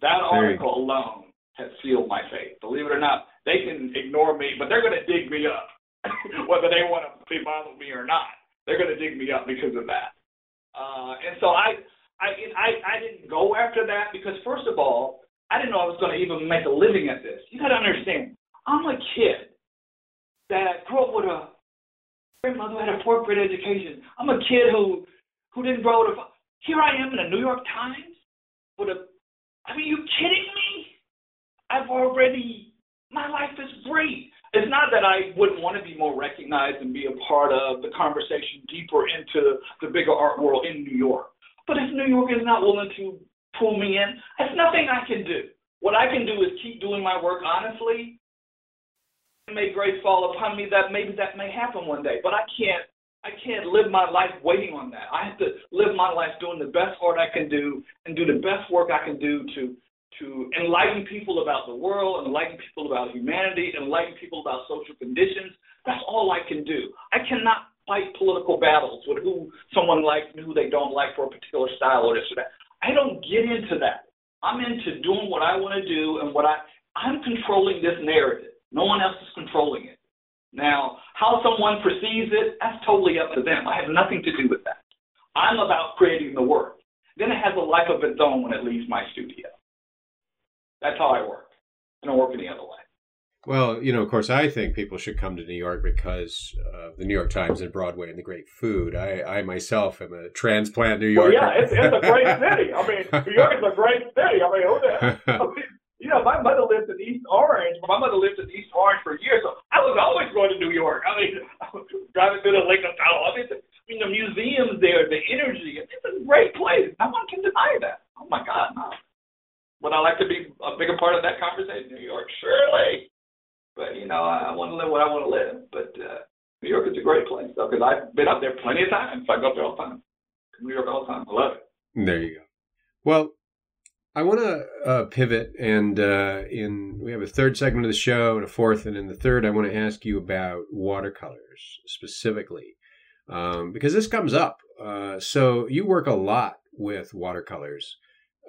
Speaker 2: That article alone has sealed my fate. Believe it or not, they can ignore me, but they're going to dig me up whether they want to be bothered me or not. They're going to dig me up because of that. Uh, and so I, I, I, I didn't go after that because first of all, I didn't know I was going to even make a living at this. You got to understand, I'm a kid that grew up with a grandmother had a grade education. I'm a kid who, who didn't grow up. Here I am in the New York Times with a. I mean, you kidding me? I've already. My life is great it's not that I wouldn't want to be more recognized and be a part of the conversation deeper into the bigger art world in New York. But if New York is not willing to pull me in, there's nothing I can do. What I can do is keep doing my work honestly. May grace fall upon me that maybe that may happen one day, but I can't. I can't live my life waiting on that. I have to live my life doing the best art I can do and do the best work I can do to to enlighten people about the world, enlighten people about humanity, enlighten people about social conditions. That's all I can do. I cannot fight political battles with who someone likes and who they don't like for a particular style or this or that. I don't get into that. I'm into doing what I want to do and what I I'm controlling this narrative. No one else is controlling it. Now, how someone perceives it, that's totally up to them. I have nothing to do with that. I'm about creating the work. Then it has a life of its own when it leaves my studio. That's how I work. I don't work any other way.
Speaker 1: Well, you know, of course, I think people should come to New York because of the New York Times and Broadway and the great food. I, I myself am a transplant New Yorker.
Speaker 2: Well, yeah, it's, it's a great city. I mean, New York is a great city. I mean, who the, I mean, you know, my mother lived in East Orange. My mother lived in East Orange for years, so I was always going to New York. I mean, driving through the Lake of Tahoe. I mean, the, I mean, the museums there, the energy. It's a great place. No one can deny that. Oh my God, no. Would I like to be a bigger part of that conversation? New York, surely. But you know, I, I want to live what I want to live. But uh, New York is a great place, though, because I've been up there plenty of times. I go up there all the time. New York all the time. I love it.
Speaker 1: There you go. Well, I want to uh, pivot, and uh, in we have a third segment of the show and a fourth, and in the third, I want to ask you about watercolors specifically, um, because this comes up. Uh, so you work a lot with watercolors.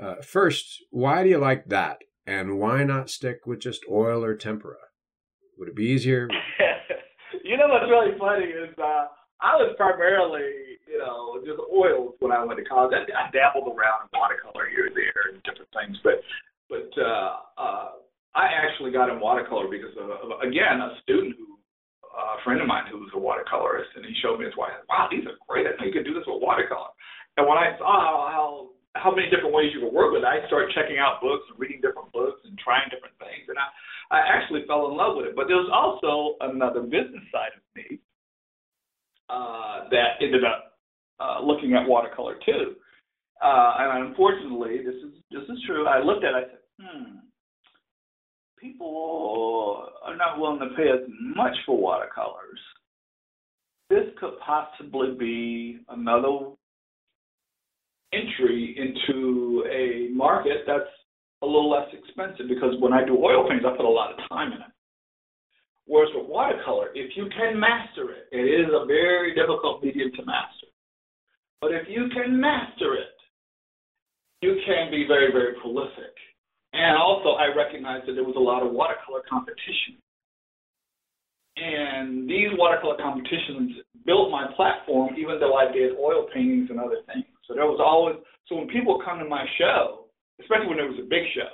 Speaker 1: Uh, first, why do you like that, and why not stick with just oil or tempera? Would it be easier?
Speaker 2: you know what's really funny is uh, I was primarily, you know, just oils when I went to college. I, I dabbled around in watercolor here and there and different things, but but uh, uh, I actually got in watercolor because of, of again a student who a friend of mine who was a watercolorist, and he showed me his wife. Wow, these are great! I know you could do this with watercolor. And when I saw how, how how many different ways you could work with it, I started checking out books and reading different books and trying different things, and I I actually fell in love with it. But there was also another business side of me uh, that ended up uh, looking at watercolor too. Uh, and unfortunately, this is this is true. I looked at it. I said, hmm, people are not willing to pay as much for watercolors. This could possibly be another entry into a market that's a little less expensive because when I do oil paintings, I put a lot of time in it. Whereas with watercolor, if you can master it, it is a very difficult medium to master. But if you can master it, you can be very, very prolific. And also, I recognized that there was a lot of watercolor competition. And these watercolor competitions built my platform, even though I did oil paintings and other things. So there was always, so when people come to my show, especially when it was a big show,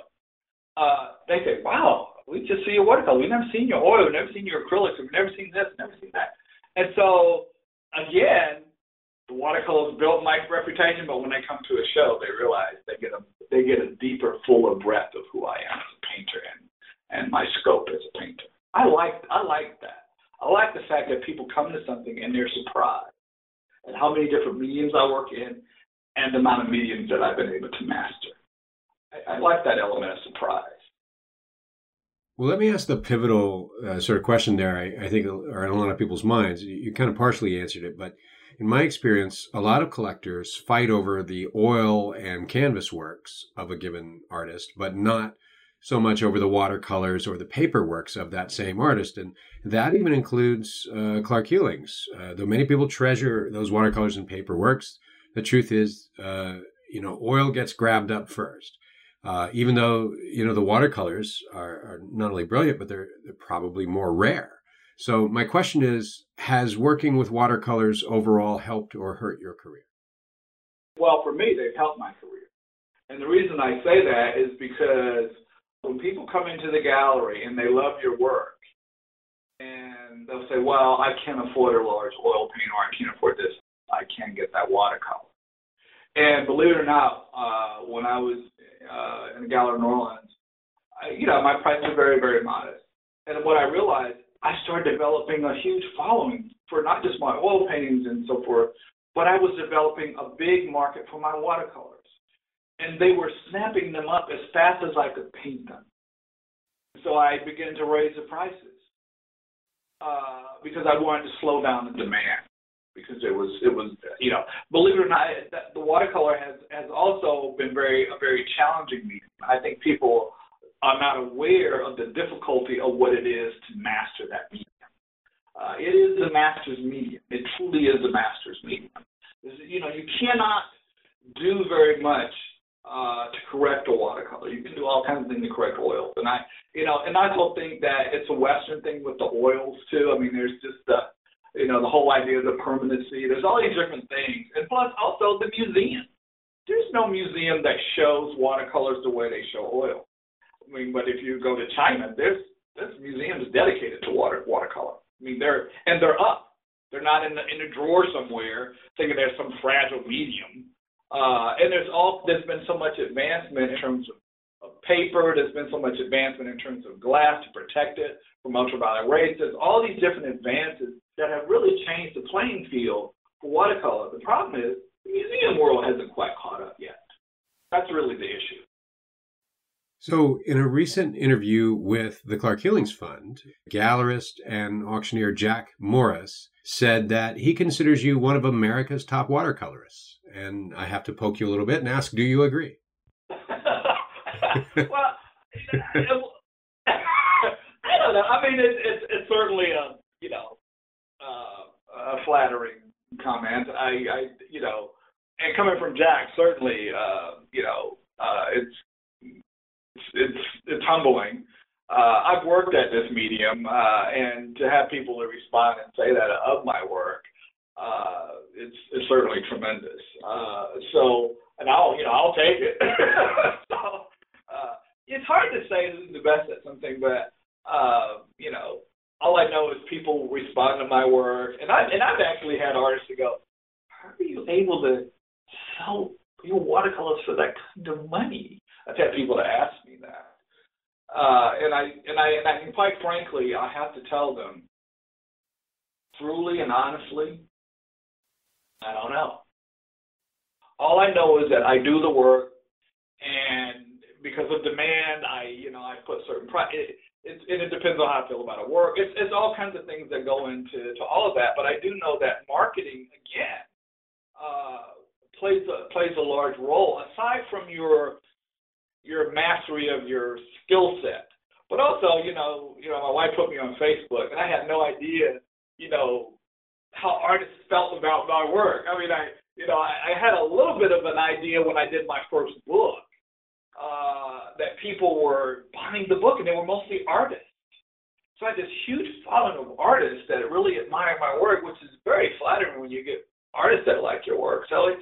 Speaker 2: uh, they say, wow, we just see your watercolor. We've never seen your oil. We've never seen your acrylics. We've never seen this, never seen that. And so, again, the watercolors built my reputation, but when they come to a show, they realize they get a they get a deeper, fuller breadth of who I am as a painter and and my scope as a painter. I like I like that. I like the fact that people come to something and they're surprised at how many different mediums I work in and the amount of mediums that I've been able to master. I, I like that element of surprise.
Speaker 1: Well, let me ask the pivotal uh, sort of question there. I, I think are in a lot of people's minds. You, you kind of partially answered it, but in my experience, a lot of collectors fight over the oil and canvas works of a given artist, but not so much over the watercolors or the paper works of that same artist. And that even includes uh, Clark Hulings. Uh, though many people treasure those watercolors and paper works, the truth is, uh, you know, oil gets grabbed up first. Uh, even though you know the watercolors are, are not only brilliant, but they're, they're probably more rare. So my question is: Has working with watercolors overall helped or hurt your career?
Speaker 2: Well, for me, they've helped my career, and the reason I say that is because when people come into the gallery and they love your work, and they'll say, "Well, I can't afford a large oil paint, or I can't afford this. I can't get that watercolor." And believe it or not, uh, when I was uh, in the gallery New Orleans, I, you know, my prices are very, very modest. And what I realized, I started developing a huge following for not just my oil paintings and so forth, but I was developing a big market for my watercolors. And they were snapping them up as fast as I could paint them. So I began to raise the prices uh, because I wanted to slow down the demand because it was it was you know believe it or not the watercolor has has also been very a very challenging medium. I think people are not aware of the difficulty of what it is to master that medium. Uh, it is the master's medium. It truly is the master's medium. You know, you cannot do very much uh, to correct a watercolor. You can do all kinds of things to correct oils, and I, you know, and I also think that it's a Western thing with the oils too. I mean, there's just the you know, the whole idea of the permanency. There's all these different things. And plus also the museum. There's no museum that shows watercolors the way they show oil. I mean, but if you go to China, there's this museum is dedicated to water watercolor. I mean, they're and they're up. They're not in the, in a drawer somewhere thinking there's some fragile medium. Uh, and there's all there's been so much advancement in terms of, of paper. There's been so much advancement in terms of glass to protect it from ultraviolet rays. There's all these different advances that have really changed the playing field for watercolor. The problem is the museum world hasn't quite caught up yet. That's really the issue.
Speaker 1: So, in a recent interview with the Clark Hulings Fund, gallerist and auctioneer Jack Morris said that he considers you one of America's top watercolorists. And I have to poke you a little bit and ask, do you agree?
Speaker 2: well, I don't know. I mean, it, it's it's certainly a uh, a flattering comment. I, I you know, and coming from Jack, certainly uh, you know uh, it's it's it's humbling. Uh, I've worked at this medium, uh, and to have people to respond and say that of my work, uh, it's it's certainly tremendous. Uh, so, and I'll you know I'll take it. so, uh, it's hard to say who's the best at something, but uh, you know, all I know is people respond to my work, and I and I've actually had artists to go, "How are you able to sell your watercolors for that kind of money?" I've had people to ask me that. Uh, and I and I and I quite frankly, I have to tell them truly and honestly, I don't know. All I know is that I do the work, and because of demand, I you know I put certain price. It, and it depends on how I feel about a work. It's, it's all kinds of things that go into to all of that. But I do know that marketing again uh, plays a plays a large role. Aside from your your mastery of your skill set. But also, you know, you know, my wife put me on Facebook, and I had no idea, you know, how artists felt about my work. I mean, I, you know, I, I had a little bit of an idea when I did my first book uh, that people were buying the book, and they were mostly artists. So I had this huge following of artists that really admired my work, which is very flattering when you get artists that like your work. So it,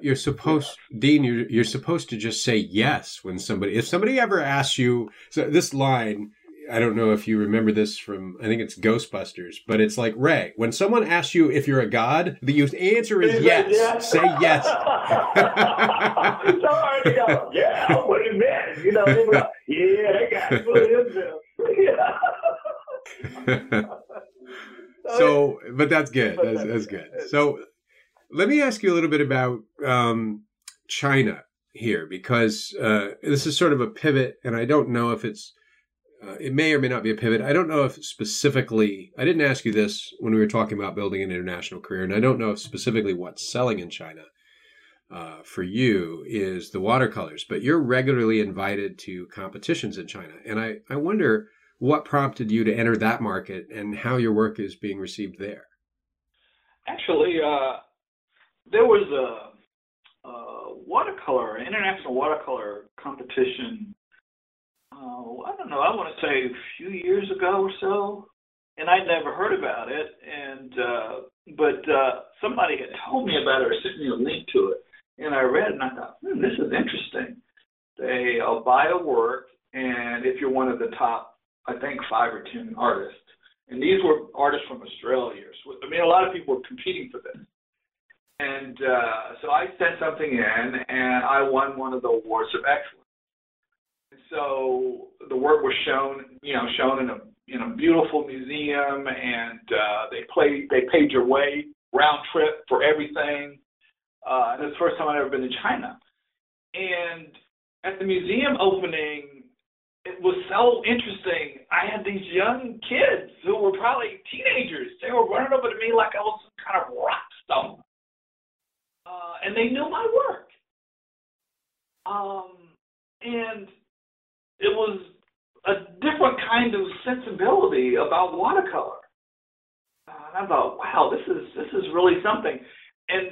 Speaker 1: you're supposed, Dean. You're you're supposed to just say yes when somebody. If somebody ever asks you, so this line, I don't know if you remember this from. I think it's Ghostbusters, but it's like Ray. When someone asks you if you're a god, the answer is yes. yes. Say yes.
Speaker 2: it's hard to go. Yeah, do you mean? You know, like, yeah, that guy's fully
Speaker 1: himself. so, but that's good. That's, that's good. So let me ask you a little bit about um, China here, because uh, this is sort of a pivot, and I don't know if it's. Uh, it may or may not be a pivot. I don't know if specifically. I didn't ask you this when we were talking about building an international career, and I don't know if specifically what's selling in China uh, for you is the watercolors. But you're regularly invited to competitions in China, and I I wonder what prompted you to enter that market and how your work is being received there.
Speaker 2: Actually, uh, there was a, a watercolor, international watercolor competition. Uh, I don't know. I want to say a few years ago or so, and I'd never heard about it. And uh, but uh, somebody had told me about it or sent me a link to it, and I read it and I thought, hmm, this is interesting. They uh, buy a work, and if you're one of the top, I think five or ten artists, and these were artists from Australia. So, I mean, a lot of people were competing for this. And uh, so I sent something in, and I won one of the awards of excellence. And so the work was shown, you know, shown in a in a beautiful museum, and uh, they played they paid your way round trip for everything. Uh, and it's the first time I'd ever been to China. And at the museum opening, it was so interesting. I had these young kids who were probably teenagers. They were running over to me like I was some kind of rock star uh, and they knew my work. Um, and it was a different kind of sensibility about watercolor. Uh, and I thought, wow, this is this is really something. And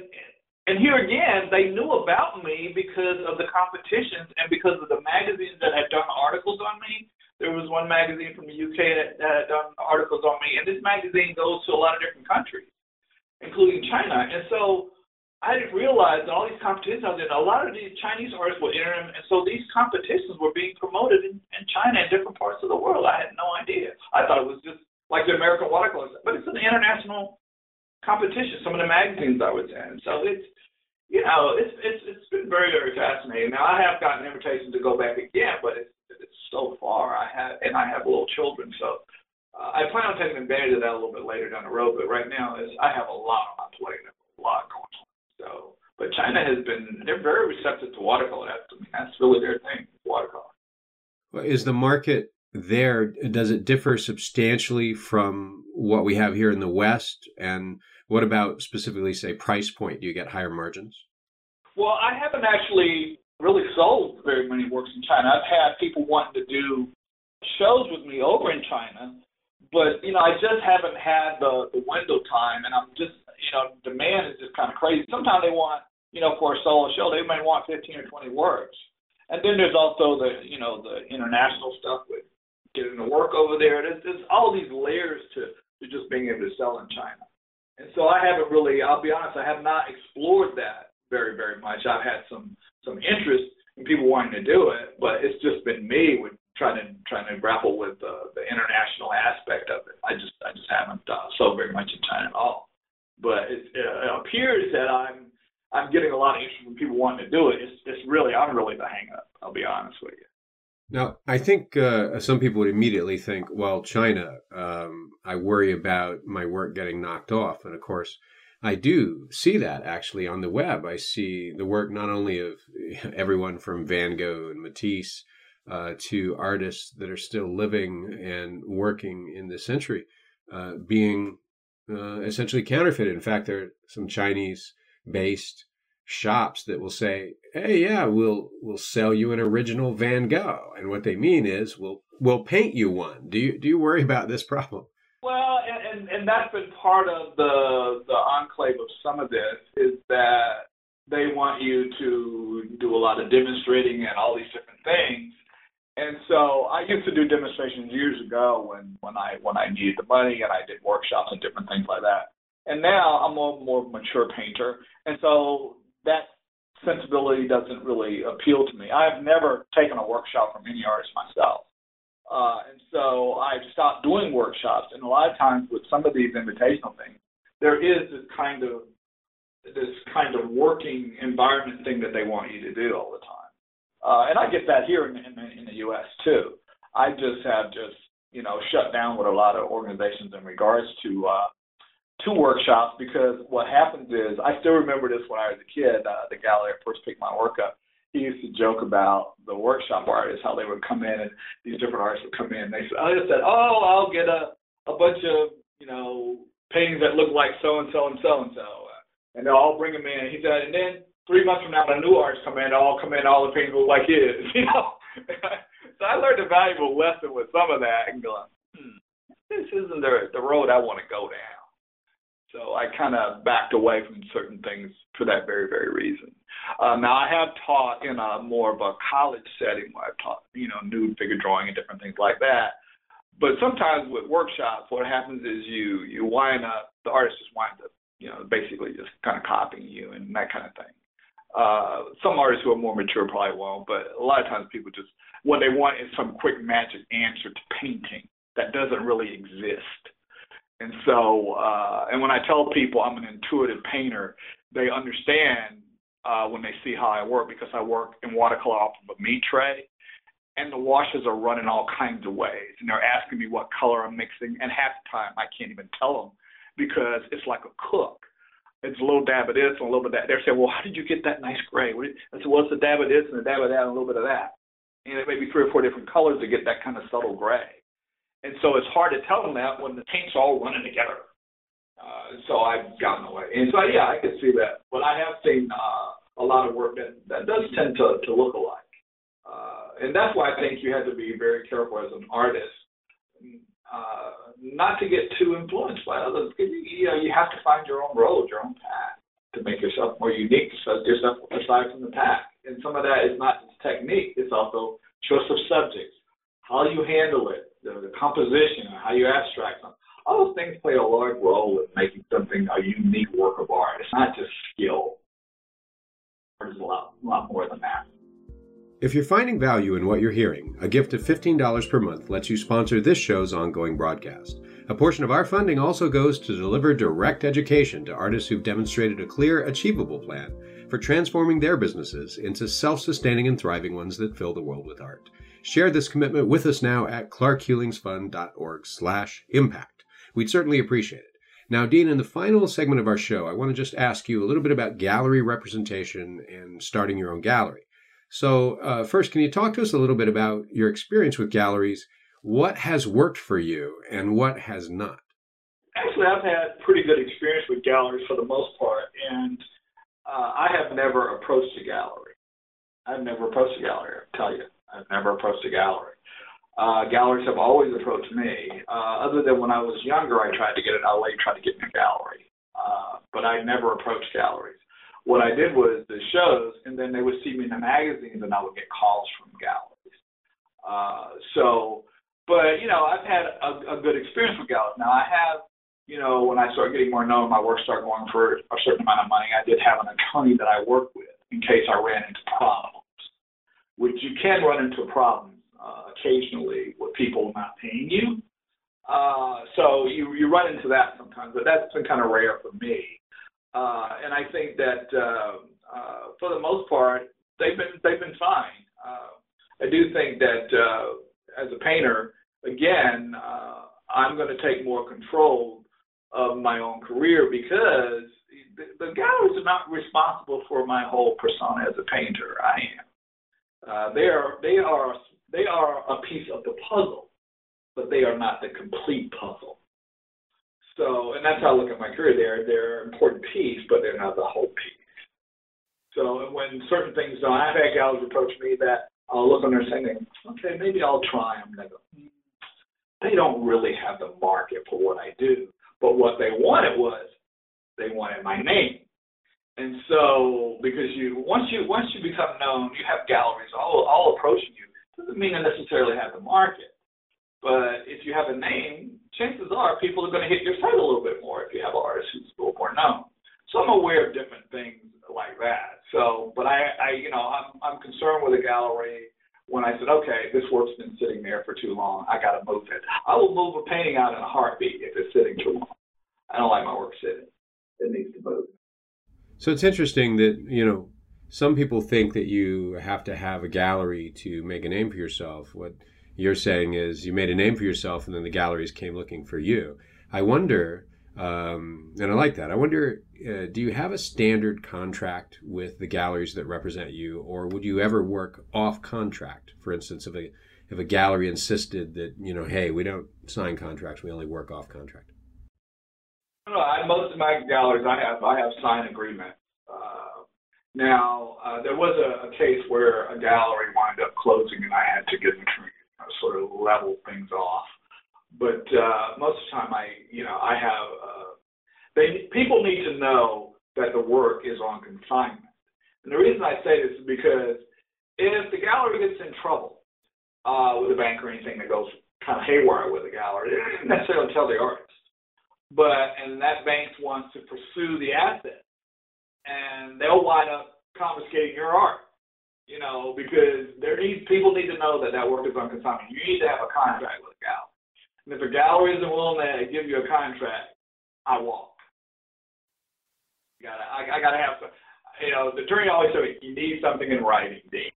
Speaker 2: and here again, they knew about me because of the competitions and because of the magazines that had done articles on me. There was one magazine from the UK that, that had done articles on me, and this magazine goes to a lot of different countries, including China. And so I didn't realize that all these competitions out there, a lot of these Chinese artists were entering, and so these competitions were being promoted in, in China and different parts of the world. I had no idea. I thought it was just like the American watercolor, but it's an international competition. Some of the magazines I was in, so it's you know it's it's it's been very very fascinating. Now I have gotten invitations to go back again, but it's it's so far. I have and I have little children, so uh, I plan on taking advantage of that a little bit later down the road. But right now, is I have a lot on my plate, a lot going on. So, but China has been they're very receptive to watercolor. That's I mean, that's really their thing, watercolor.
Speaker 1: Is the market there? Does it differ substantially from what we have here in the West? And what about specifically, say, price point? Do you get higher margins?
Speaker 2: Well, I haven't actually really sold very many works in China. I've had people wanting to do shows with me over in China, but you know, I just haven't had the, the window time, and I'm just you know, demand is just kind of crazy. Sometimes they want, you know, for a solo show, they may want 15 or 20 works. And then there's also the, you know, the international stuff with getting the work over there. There's, there's all these layers to, to just being able to sell in China. And so I haven't really, I'll be honest, I have not explored that very, very much. I've had some some interest in people wanting to do it, but it's just been me with trying to trying to grapple with the, the international aspect of it. I just I just haven't uh, sold very much in China at all but it, it appears that I'm I'm getting a lot of interest from people wanting to do it. It's it's really I'm really the hang up. I'll be honest with you.
Speaker 1: Now, I think uh, some people would immediately think, well, China, um, I worry about my work getting knocked off. And of course, I do see that actually on the web. I see the work not only of everyone from Van Gogh and Matisse uh, to artists that are still living and working in this century uh, being uh, essentially counterfeited. In fact, there are some Chinese based shops that will say, "Hey, yeah, we'll we'll sell you an original Van Gogh," and what they mean is, "We'll we'll paint you one." Do you do you worry about this problem?
Speaker 2: Well, and, and, and that's been part of the the enclave of some of this is that they want you to do a lot of demonstrating and all these different things and so I used to do demonstrations years ago when when I when I needed the money and I did workshops and different things like that. And now I'm a more mature painter, and so that sensibility doesn't really appeal to me. I've never taken a workshop from any artist myself. Uh, and so I've stopped doing workshops. And a lot of times with some of these invitational things, there is this kind of this kind of working environment thing that they want you to do all the time. Uh, and I get that here in, in, in the U.S. too. I just have just you know shut down with a lot of organizations in regards to uh, to workshops because what happens is I still remember this when I was a kid. Uh, the gallery first picked my work up. He used to joke about the workshop artists, how they would come in and these different artists would come in. They said, I just said, oh, I'll get a a bunch of you know paintings that look like so and so and so and so, and they'll all bring them in. He said, and then three months from now, when a new artist come in, they all come in, all the paintings look like his, you know. so I learned a valuable lesson with some of that, and going, hmm, this isn't the the road I want to go down. So I kind of backed away from certain things for that very, very reason. Uh, now I have taught in a more of a college setting where I've taught, you know, nude figure drawing and different things like that. But sometimes with workshops, what happens is you you wind up the artist just winds up, you know, basically just kind of copying you and that kind of thing. Uh, some artists who are more mature probably won't, but a lot of times people just what they want is some quick magic answer to painting that doesn't really exist. And so, uh, and when I tell people I'm an intuitive painter, they understand uh, when they see how I work because I work in watercolor off of a meat tray, and the washes are running all kinds of ways, and they're asking me what color I'm mixing, and half the time I can't even tell them because it's like a cook it's a little dab of this and a little bit of that. They're saying, well, how did you get that nice gray? I said, well, it's a dab of this and a dab of that and a little bit of that. And it may be three or four different colors to get that kind of subtle gray. And so it's hard to tell them that when the paint's all running together. Uh, so I've gotten away. And so, yeah, I can see that. But I have seen uh, a lot of work that, that does tend to, to look alike. Uh, and that's why I think you have to be very careful as an artist uh, not to get too influenced by others. You know, you have to find your own road, your own path to make yourself more unique, to set yourself aside from the pack. And some of that is not just technique; it's also choice of subjects, how you handle it, the, the composition, how you abstract them. All those things play a large role in making something a unique work of art. It's not just skill. there's a lot more than that.
Speaker 1: If you're finding value in what you're hearing, a gift of $15 per month lets you sponsor this show's ongoing broadcast. A portion of our funding also goes to deliver direct education to artists who've demonstrated a clear, achievable plan for transforming their businesses into self-sustaining and thriving ones that fill the world with art. Share this commitment with us now at clarkhulingsfund.org/impact. We'd certainly appreciate it. Now, Dean, in the final segment of our show, I want to just ask you a little bit about gallery representation and starting your own gallery. So, uh, first, can you talk to us a little bit about your experience with galleries? What has worked for you and what has not?
Speaker 2: Actually, I've had pretty good experience with galleries for the most part, and uh, I have never approached a gallery. I've never approached a gallery. I'll tell you, I've never approached a gallery. Uh, galleries have always approached me. Uh, other than when I was younger, I tried to get an LA, tried to get in a gallery, uh, but I never approached galleries what I did was the shows, and then they would see me in the magazines, and I would get calls from galleries. Uh, so, but you know, I've had a, a good experience with galleries. Now I have, you know, when I started getting more known, my work started going for a certain amount of money. I did have an attorney that I worked with in case I ran into problems, which you can run into problems uh, occasionally with people not paying you. Uh, so you you run into that sometimes, but that's been kind of rare for me. Uh, and I think that uh, uh, for the most part, they've been they've been fine. Uh, I do think that uh, as a painter, again, uh, I'm going to take more control of my own career because the, the galleries are not responsible for my whole persona as a painter. I am. Uh, they are they are they are a piece of the puzzle, but they are not the complete puzzle. So, and that's how I look at my career. They're they're an important piece, but they're not the whole piece. So when certain things don't, I've had gals approach me that I'll look on their saying, okay, maybe I'll try them. I go, hmm, they don't really have the market for what I do. But what they wanted was they wanted my name. And so because you once you once you become known, you have galleries all all approaching you. Doesn't mean they necessarily have the market. But if you have a name, chances are people are going to hit your site a little bit more if you have an artist who's a little more known. So I'm aware of different things like that. So, but I, I you know, I'm, I'm concerned with a gallery when I said, okay, this work's been sitting there for too long. I got to move it. I will move a painting out in a heartbeat if it's sitting too long. I don't like my work sitting. It needs to move.
Speaker 1: So it's interesting that, you know, some people think that you have to have a gallery to make a name for yourself. What you're saying is you made a name for yourself and then the galleries came looking for you. I wonder, um, and I like that. I wonder, uh, do you have a standard contract with the galleries that represent you, or would you ever work off contract? For instance, if a if a gallery insisted that you know, hey, we don't sign contracts, we only work off contract.
Speaker 2: No, I, most of my galleries I have I have signed agreements. Uh, now uh, there was a, a case where a gallery wound up closing, and I had to give them sort of level things off. But uh, most of the time, I you know I have uh, they people need to know that the work is on consignment. And the reason I say this is because if the gallery gets in trouble uh, with a bank or anything that goes kind of haywire with the gallery, they don't necessarily tell the artist. But and that bank wants to pursue the asset, and they'll wind up confiscating your art you know, because there needs people need to know that that work is on. You need to have a contract with a gallery. And if a gallery isn't willing to give you a contract, I walk. Gotta, I, I gotta have some. You know, the attorney always said you need something in writing, Dean.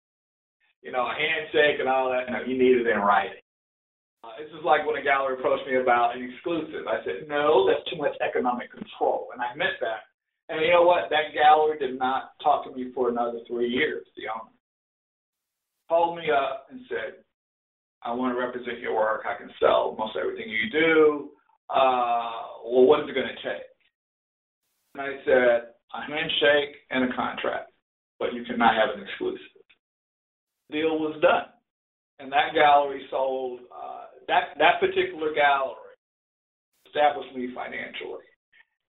Speaker 2: You know, a handshake and all that. No, you need it in writing. Uh, this is like when a gallery approached me about an exclusive. I said, no, that's too much economic control, and I meant that. And you know what? That gallery did not talk to me for another three years. The owner called me up and said, I want to represent your work. I can sell most everything you do. Uh, well, what is it going to take? And I said, a handshake and a contract, but you cannot have an exclusive. Deal was done. And that gallery sold, uh, that, that particular gallery established me financially.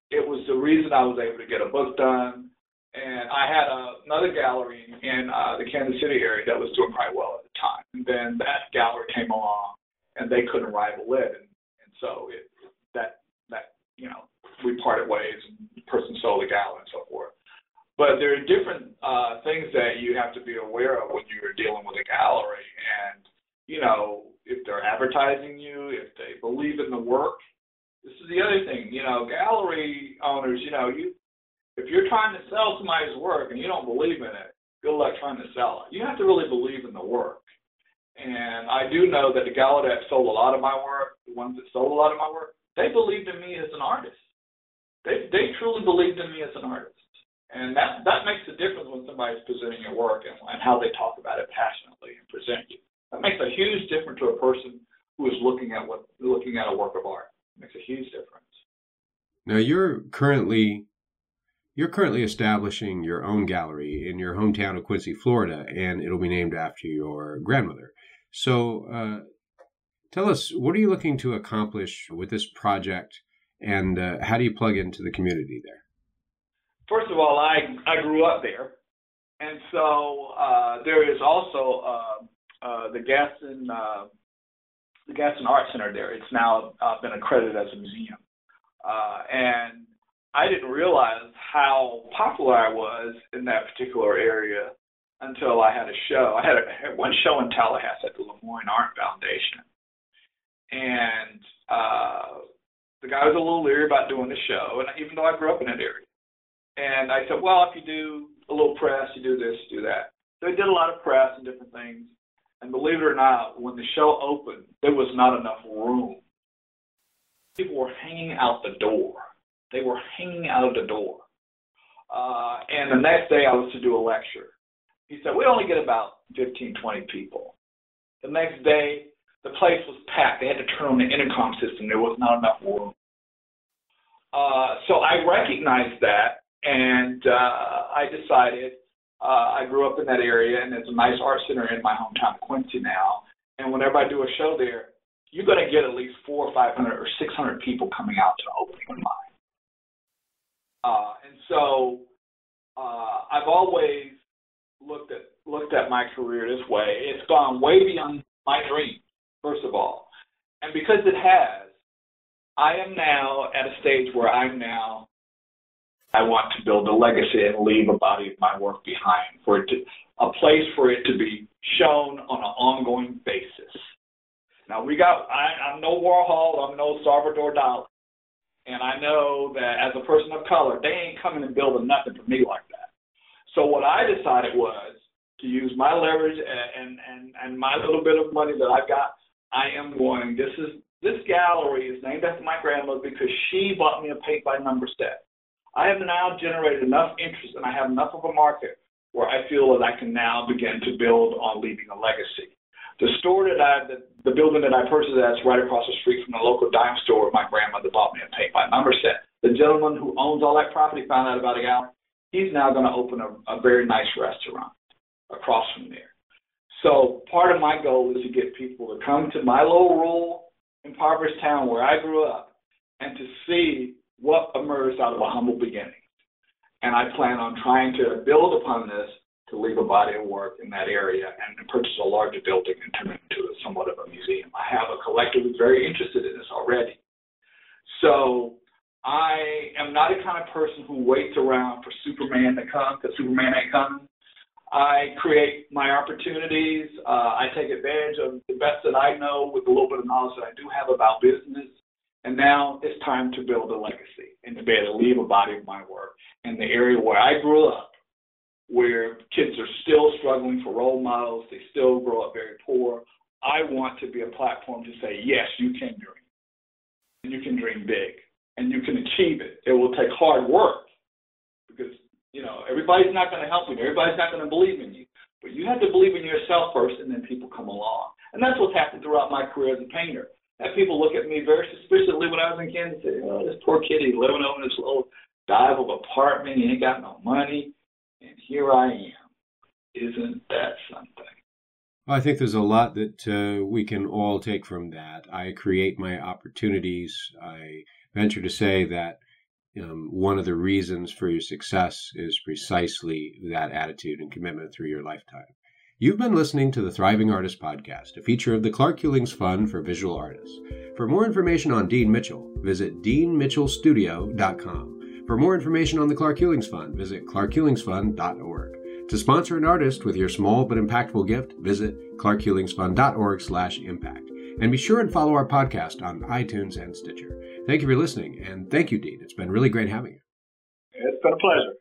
Speaker 2: It was the reason I was able to get a book done and I had a, another gallery in uh, the Kansas City area that was doing quite well at the time. And then that gallery came along, and they couldn't rival it, and, and so it, that that you know we parted ways, and the person sold the gallery and so forth. But there are different uh, things that you have to be aware of when you're dealing with a gallery. And, you know, if they're advertising you, if they believe in the work. This is the other thing, you know, gallery owners, you know, you if you're trying to sell somebody's work and you don't believe in it, good luck trying to sell it. You have to really believe in the work. And I do know that the gallery that sold a lot of my work, the ones that sold a lot of my work, they believed in me as an artist. They they truly believed in me as an artist. And that that makes a difference when somebody's presenting your work and, and how they talk about it passionately and present you. That makes a huge difference to a person who is looking at what looking at a work of art. It makes a huge difference.
Speaker 1: Now you're currently you're currently establishing your own gallery in your hometown of Quincy, Florida, and it'll be named after your grandmother. So, uh, tell us, what are you looking to accomplish with this project, and uh, how do you plug into the community there?
Speaker 2: First of all, I, I grew up there, and so uh, there is also uh, uh, the Gadsden uh, the Gadsden Art Center there. It's now been accredited as a museum, and I didn't realize how popular I was in that particular area until I had a show. I had, a, I had one show in Tallahassee at the LeMoyne Art Foundation, and uh, the guy was a little leery about doing the show, and even though I grew up in that area, and I said, well, if you do a little press, you do this, you do that. So I did a lot of press and different things, and believe it or not, when the show opened, there was not enough room. People were hanging out the door they were hanging out of the door. Uh, and the next day I was to do a lecture. He said, we only get about 15, 20 people. The next day, the place was packed. They had to turn on the intercom system. There was not enough room. Uh, so I recognized that, and uh, I decided uh, I grew up in that area, and there's a nice art center in my hometown Quincy now. And whenever I do a show there, you're going to get at least four or 500 or 600 people coming out to opening of. Uh, and so uh, I've always looked at looked at my career this way. It's gone way beyond my dream, first of all, and because it has, I am now at a stage where I'm now. I want to build a legacy and leave a body of my work behind for it to a place for it to be shown on an ongoing basis. Now we got I, I'm no Warhol, I'm no Salvador Dali, and I know that as a person of color, they ain't coming and building nothing for me like that. So what I decided was to use my leverage and, and, and, my little bit of money that I've got. I am going, this is this gallery is named after my grandmother because she bought me a paint by number set. I have now generated enough interest and I have enough of a market where I feel that I can now begin to build on leaving a legacy. The store that I, the, the building that I purchased that's right across the street from the local dime store my grandmother bought me a paint by number set. The gentleman who owns all that property found out about it gallery. He's now going to open a, a very nice restaurant across from there. So part of my goal is to get people to come to my little rural impoverished town where I grew up and to see what emerged out of a humble beginning. And I plan on trying to build upon this to leave a body of work in that area and purchase a larger building and turn it into somewhat of a museum. I have a collector who's very interested in this already. So I am not a kind of person who waits around for Superman to come because Superman ain't coming. I create my opportunities. Uh, I take advantage of the best that I know with a little bit of knowledge that I do have about business. And now it's time to build a legacy and to be able to leave a body of my work in the area where I grew up where kids are still struggling for role models, they still grow up very poor. I want to be a platform to say, yes, you can dream. And you can dream big. And you can achieve it. It will take hard work because, you know, everybody's not going to help you. Everybody's not going to believe in you. But you have to believe in yourself first, and then people come along. And that's what's happened throughout my career as a painter. And people look at me very suspiciously when I was in Kansas City. Oh, this poor kid, he's living over in this little dive of apartment. He ain't got no money and here I am. Isn't that something?
Speaker 1: I think there's a lot that uh, we can all take from that. I create my opportunities. I venture to say that um, one of the reasons for your success is precisely that attitude and commitment through your lifetime. You've been listening to the Thriving Artist Podcast, a feature of the Clark Hulings Fund for Visual Artists. For more information on Dean Mitchell, visit deanmitchellstudio.com. For more information on the Clark Hulings Fund, visit clarkhulingsfund.org. To sponsor an artist with your small but impactful gift, visit clarkhulingsfund.org/impact. And be sure and follow our podcast on iTunes and Stitcher. Thank you for listening, and thank you, Dean. It's been really great having you.
Speaker 2: It's been a pleasure.